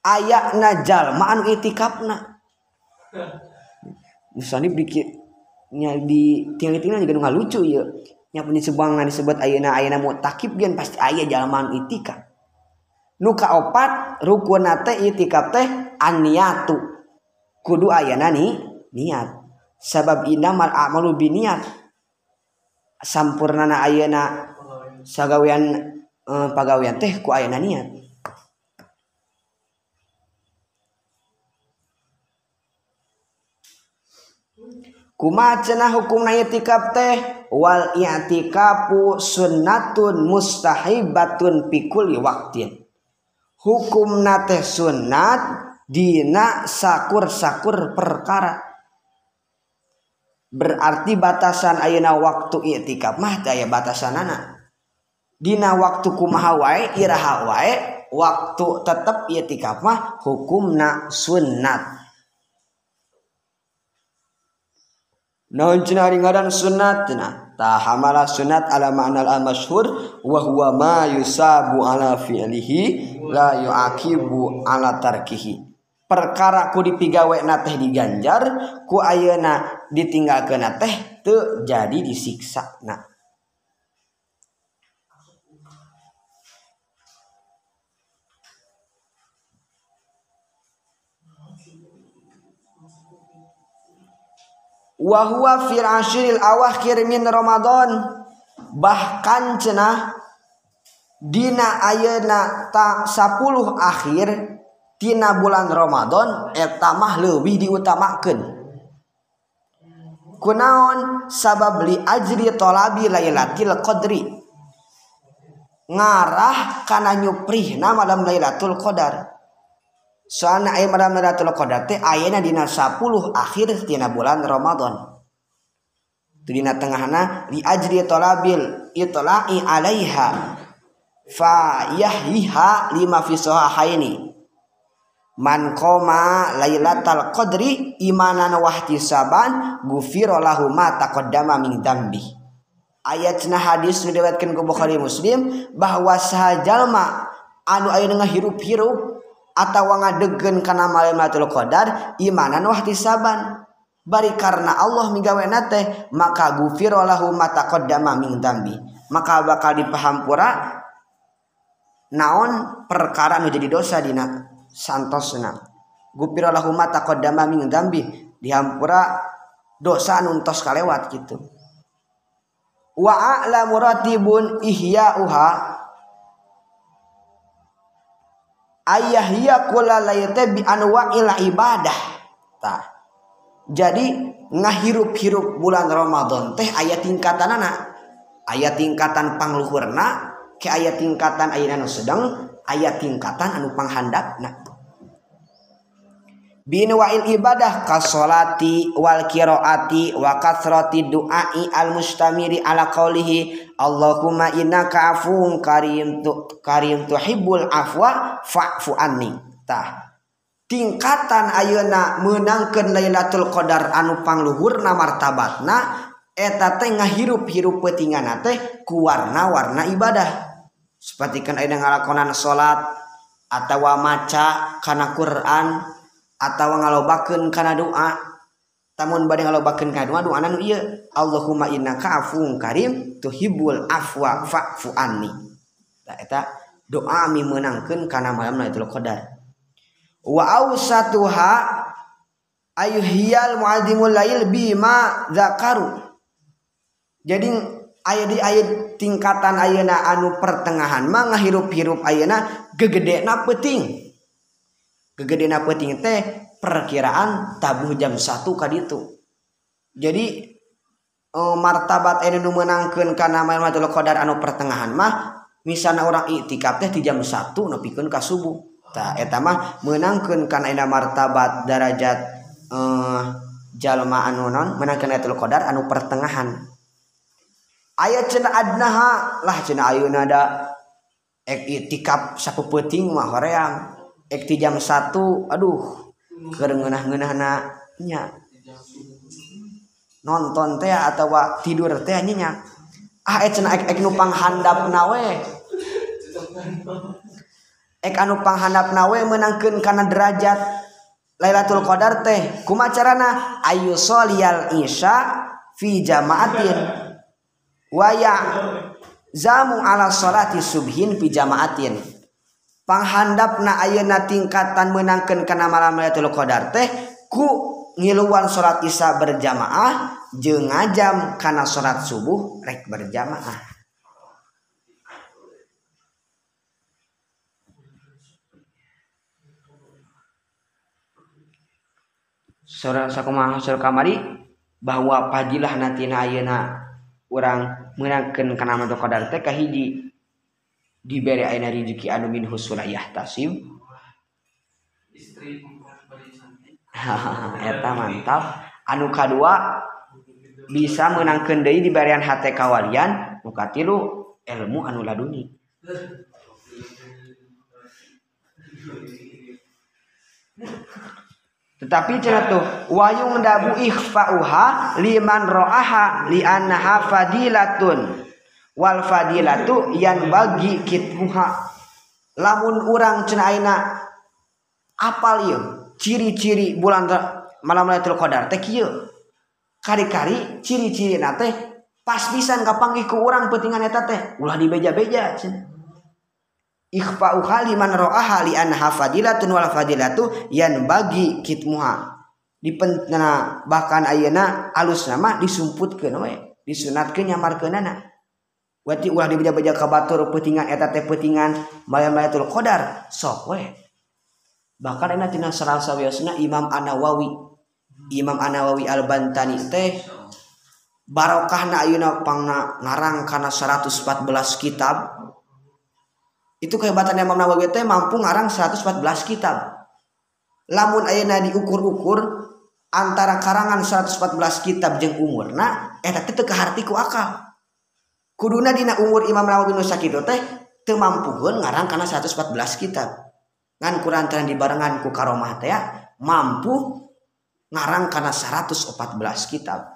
ayakna jalma anu itikafna Musani *laughs* nya di tiang-tiang juga nggak lucu ya nya punya sebuah disebut ayana ayana mau takib gian pasti ayah jalman itikaf nuka opat rukun nate itikaf teh aniatu kudu ayana nih niat. Sabab innamal a'malu biniat. Sampurnana ayana sagawean eh, pagawean teh ku ayana niat. kuma cenah hukum na itikaf teh? Wal i'tikafu sunnatun mustahibatun pikuli waktin hukum teh sunat dina sakur-sakur perkara. Berarti batasan ayeuna waktu i'tikaf mah daya batasan anak dina waktu kumaha wae iraha wae waktu tetep i'tikaf mah hukumna sunnat. naondan sunnattah sunat tarkihi. Perkara ku dipigawe na teh diganjar ku ayeuna ditinggal kena teh tuh jadi disiksa nah wahwa fil ashril awakhir min Ramadan. Bahkan cenah dina ayeuna ta 10 akhir tina bulan Ramadan eta mah leuwih diutamakeun. Kunaon? Sabab li ajri talabi lailatul qadri. Ngarah kana nyuprihna malam lailatul qadar. soalnya ayat malam Lailatul Qadar teh ayana dina 10 akhir tina bulan Ramadan. Tu dina tengahna li ajri talabil itla'i alaiha fa yahyiha lima fi sahihaini man koma lailatal qadri imanan wahtisaban ihtisaban lahu ma taqaddama min dambi ayatna hadis nu diriwayatkeun ku Bukhari Muslim bahwa sahajalma anu aya ngahirup-hirup atawa ngadegen kana malam Lailatul Qadar imanan wah tisaban. Bari karena Allah migawena teh maka gufiro lahu mata qaddama min dambi maka bakal dipahampura naon perkara nu jadi dosa dina santosna. Gufiro lahu mata qaddama min dambi dihampura dosa nuntos kalewat gitu. Wa a'lamu ratibun ihya'uha. ayah hiya kula layate bi anwa'il ibadah. Ta. jadi ngahirup-hirup bulan Ramadan teh ayat tingkatan anak ayat tingkatan pangluhurna ke ayat tingkatan ayat anu sedang ayat tingkatan anu panghandap nah binuwail ibadah kasolati wal kiroati wa kasrati du'ai al mustamiri ala qawlihi Allahumma innaka afuun karim tu karim tuhibbul afwa fa'fu anni. Tah. Tingkatan ayeuna meunangkeun Lailatul Qadar anu pangluhurna martabatna eta teh ngahirup-hirup peutingana teh ku warna-warna ibadah. Sapertikeun aya ngalakonan salat atawa maca kana Quran atau ngalobakeun kana doa. Tamun bade ngalobakeun kana doa doa nu ieu Allahumma innaka afuwun karim tuhibbul afwa fa'fu anni. Da eta doa mi meunangkeun kana malam Lailatul Qadar. Wa ausatuha ayuhiyal muadzimul lail bima zakaru jadi ayat di ayat tingkatan ayana anu pertengahan mah ngahirup-hirup ayana gegedena penting gegedena peting teh? Perkiraan tabuh jam satu kali itu jadi eh, martabat enu menangkan karena Lailatul Qadar anu pertengahan mah misalnya orang iktikaf teh di jam satu nepikeun ka subuh. Tah eta mah menangkan karena ena martabat derajat eh, jalma anu non menangkan Lailatul Qadar anu pertengahan. Ayat cenah adnaha lah cenah ayeuna da iktikaf sapuputing mah horeang ekti jam satu aduh kerengenah-ngenahnya nonton teh atau tidur teh anjingnya. Ah eh cina ek, ek nupang handap nawe. Ek anu panghandap nawe menangkan karena derajat Lailatul Qadar teh. Kumacarana ayu soliyal isya fi jamaatin. Waya zamu ala salati subhin fi jamaatin. panghandapna ayeuna tingkatan menangkan kana malam Lailatul Qadar teh ku ngiluan salat Isya berjamaah jeung ngajam kana salat subuh rek berjamaah. Surah sakumaha surah kamari bahwa pajilah nanti ayeuna urang menangkan kana Lailatul Qadar teh kahiji diberi ayeuna rezeki anu min husulayah tasib istri eta mantap. Anu kadua bisa menangkan deui diberian hate kawalian nu katilu ilmu anu laduni. Tetapi cenah tuh wayung dabu ikhfa'uha liman ro'aha li annaha fadilatun wal fadilatu yan bagi kitmuha lamun urang cenah ayeuna apal ieu ciri-ciri bulan malam Lailatul Qadar teh kieu. Kari-kari ciri-ciri na teh pas pisan kapanggih ku urang pentingan eta teh ulah dibeja-beja cenah ikhfa'u haliman ra'aha li anha fadilatun wal fadilatu yan bagi kitmuha dipentena bahkan ayeuna alus nama disumputkeun we disunatkeun nyamarkeunana. Wati ulah dibeja-beja ka batur peutingan eta teh peutingan malam Lailatul Qadar. Sok we. Bahkan enak tina sarasa wiosna Imam An-Nawawi. Imam An-Nawawi Al-Bantani teh barokahna ayeuna pangna ngarang kana 114 kitab. Itu kehebatan Imam Nawawi teh mampu ngarang 114 kitab. Lamun ayeuna diukur-ukur antara karangan 114 kitab jeung umurna eta teh teu kaharti ku akal kuduna dina umur Imam Nawawi nu sakitu teh teu mampuheun ngarang kana 114 kitab. Ngan kurantaran dibarengan ku karomah teh ya, mampu ngarang kana 114 kitab.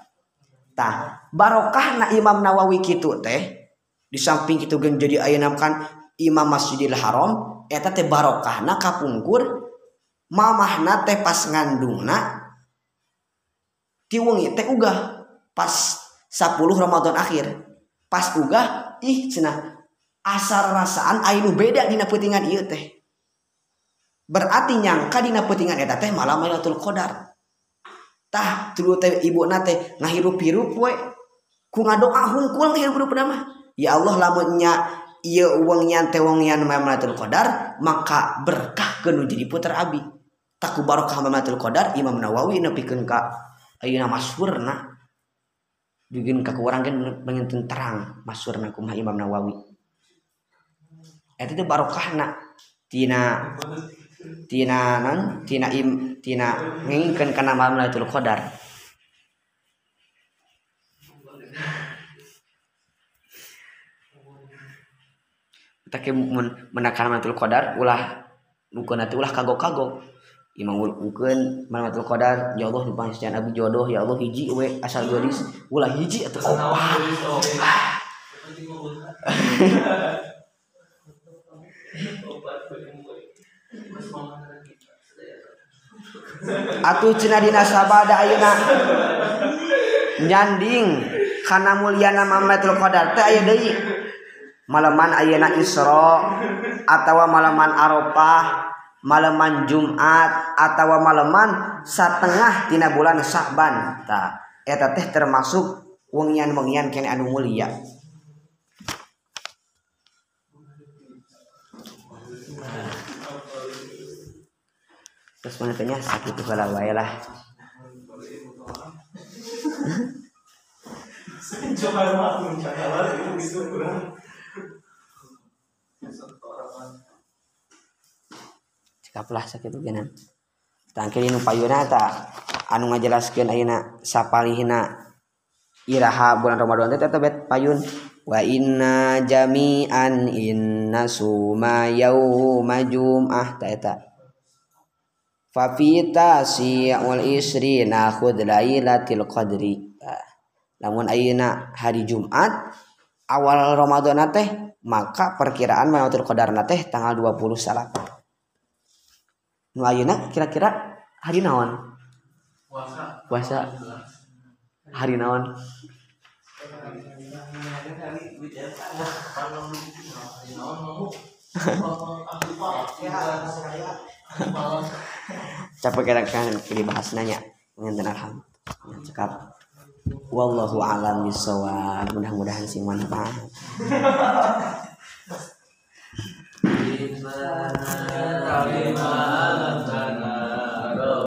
Tah barokahna Imam Nawawi kitu teh di samping kitu geung jadi ayeuna kan Imam Masjidil Haram eta teh barokahna kapungkur mamahna teh pas ngandungna tiwengi teh uga pas 10 Ramadan akhir. pas ugah ih cenah asar rasaan ainu beda dina peutingan ieu teh. Berarti nyangka dina peutingan eta teh malam Lailatul Qadar. Tah tulu teh ibu nate ngahirup-hirup we. Ku ngadoa hungkul ngahirup-hirup nama. Ya Allah lamun nya ieu uang nyan teh wong nyan malam Lailatul Qadar maka berkah kenu jadi putra abi. Taku barokah malam Lailatul Qadar Imam Nawawi nepikeun ka ayeuna masyhurna. Bikin ka urang kan pengen terang masyhurna kumaha Imam Nawawi. Eta teh barokahna tina tina non tina im tina nginginkeun kana Lailatul Qadar. Tak men menakan matul qadar ulah bukan nanti ulah kagok-kagok Imamul Uken Malatul Qadar ya Allah di sekian abdi jodoh ya Allah hiji we asal garis ulah hiji atau opat ah. *laughs* Atuh cina dina sabada ayeuna. Nyanding kana mulyana Malatul Qadar teh aya deui. Malaman ayeuna Isra atawa malaman Arafah malaman Jumat atau malaman setengah tina bulan Sa'ban ta eta teh termasuk wengian-wengian kene anu mulia. Terus mana tanya sakit kalau wae lah. Coba mah mencatat itu bisa kurang. sikaplah sakit geunan tangkil nu payuna ta anu ngajelaskeun ayeuna sapalihna iraha bulan Ramadan teh eta bet payun. Wa inna jami'an inna suma yauma jum'ah ta eta. Fa fi tasi'ul isrina khud lailatul qadri. Lamun ayeuna hari Jumat awal Ramadan teh maka perkiraan Lailatul Qadar teh tanggal 20 salapan Melayuna kira-kira hari naon? Puasa. Puasa. Hari naon? Capek kira kan bahas nanya ngenten alham cekap wallahu alam bishawab. mudah-mudahan sih manfaat. Amen. Amen.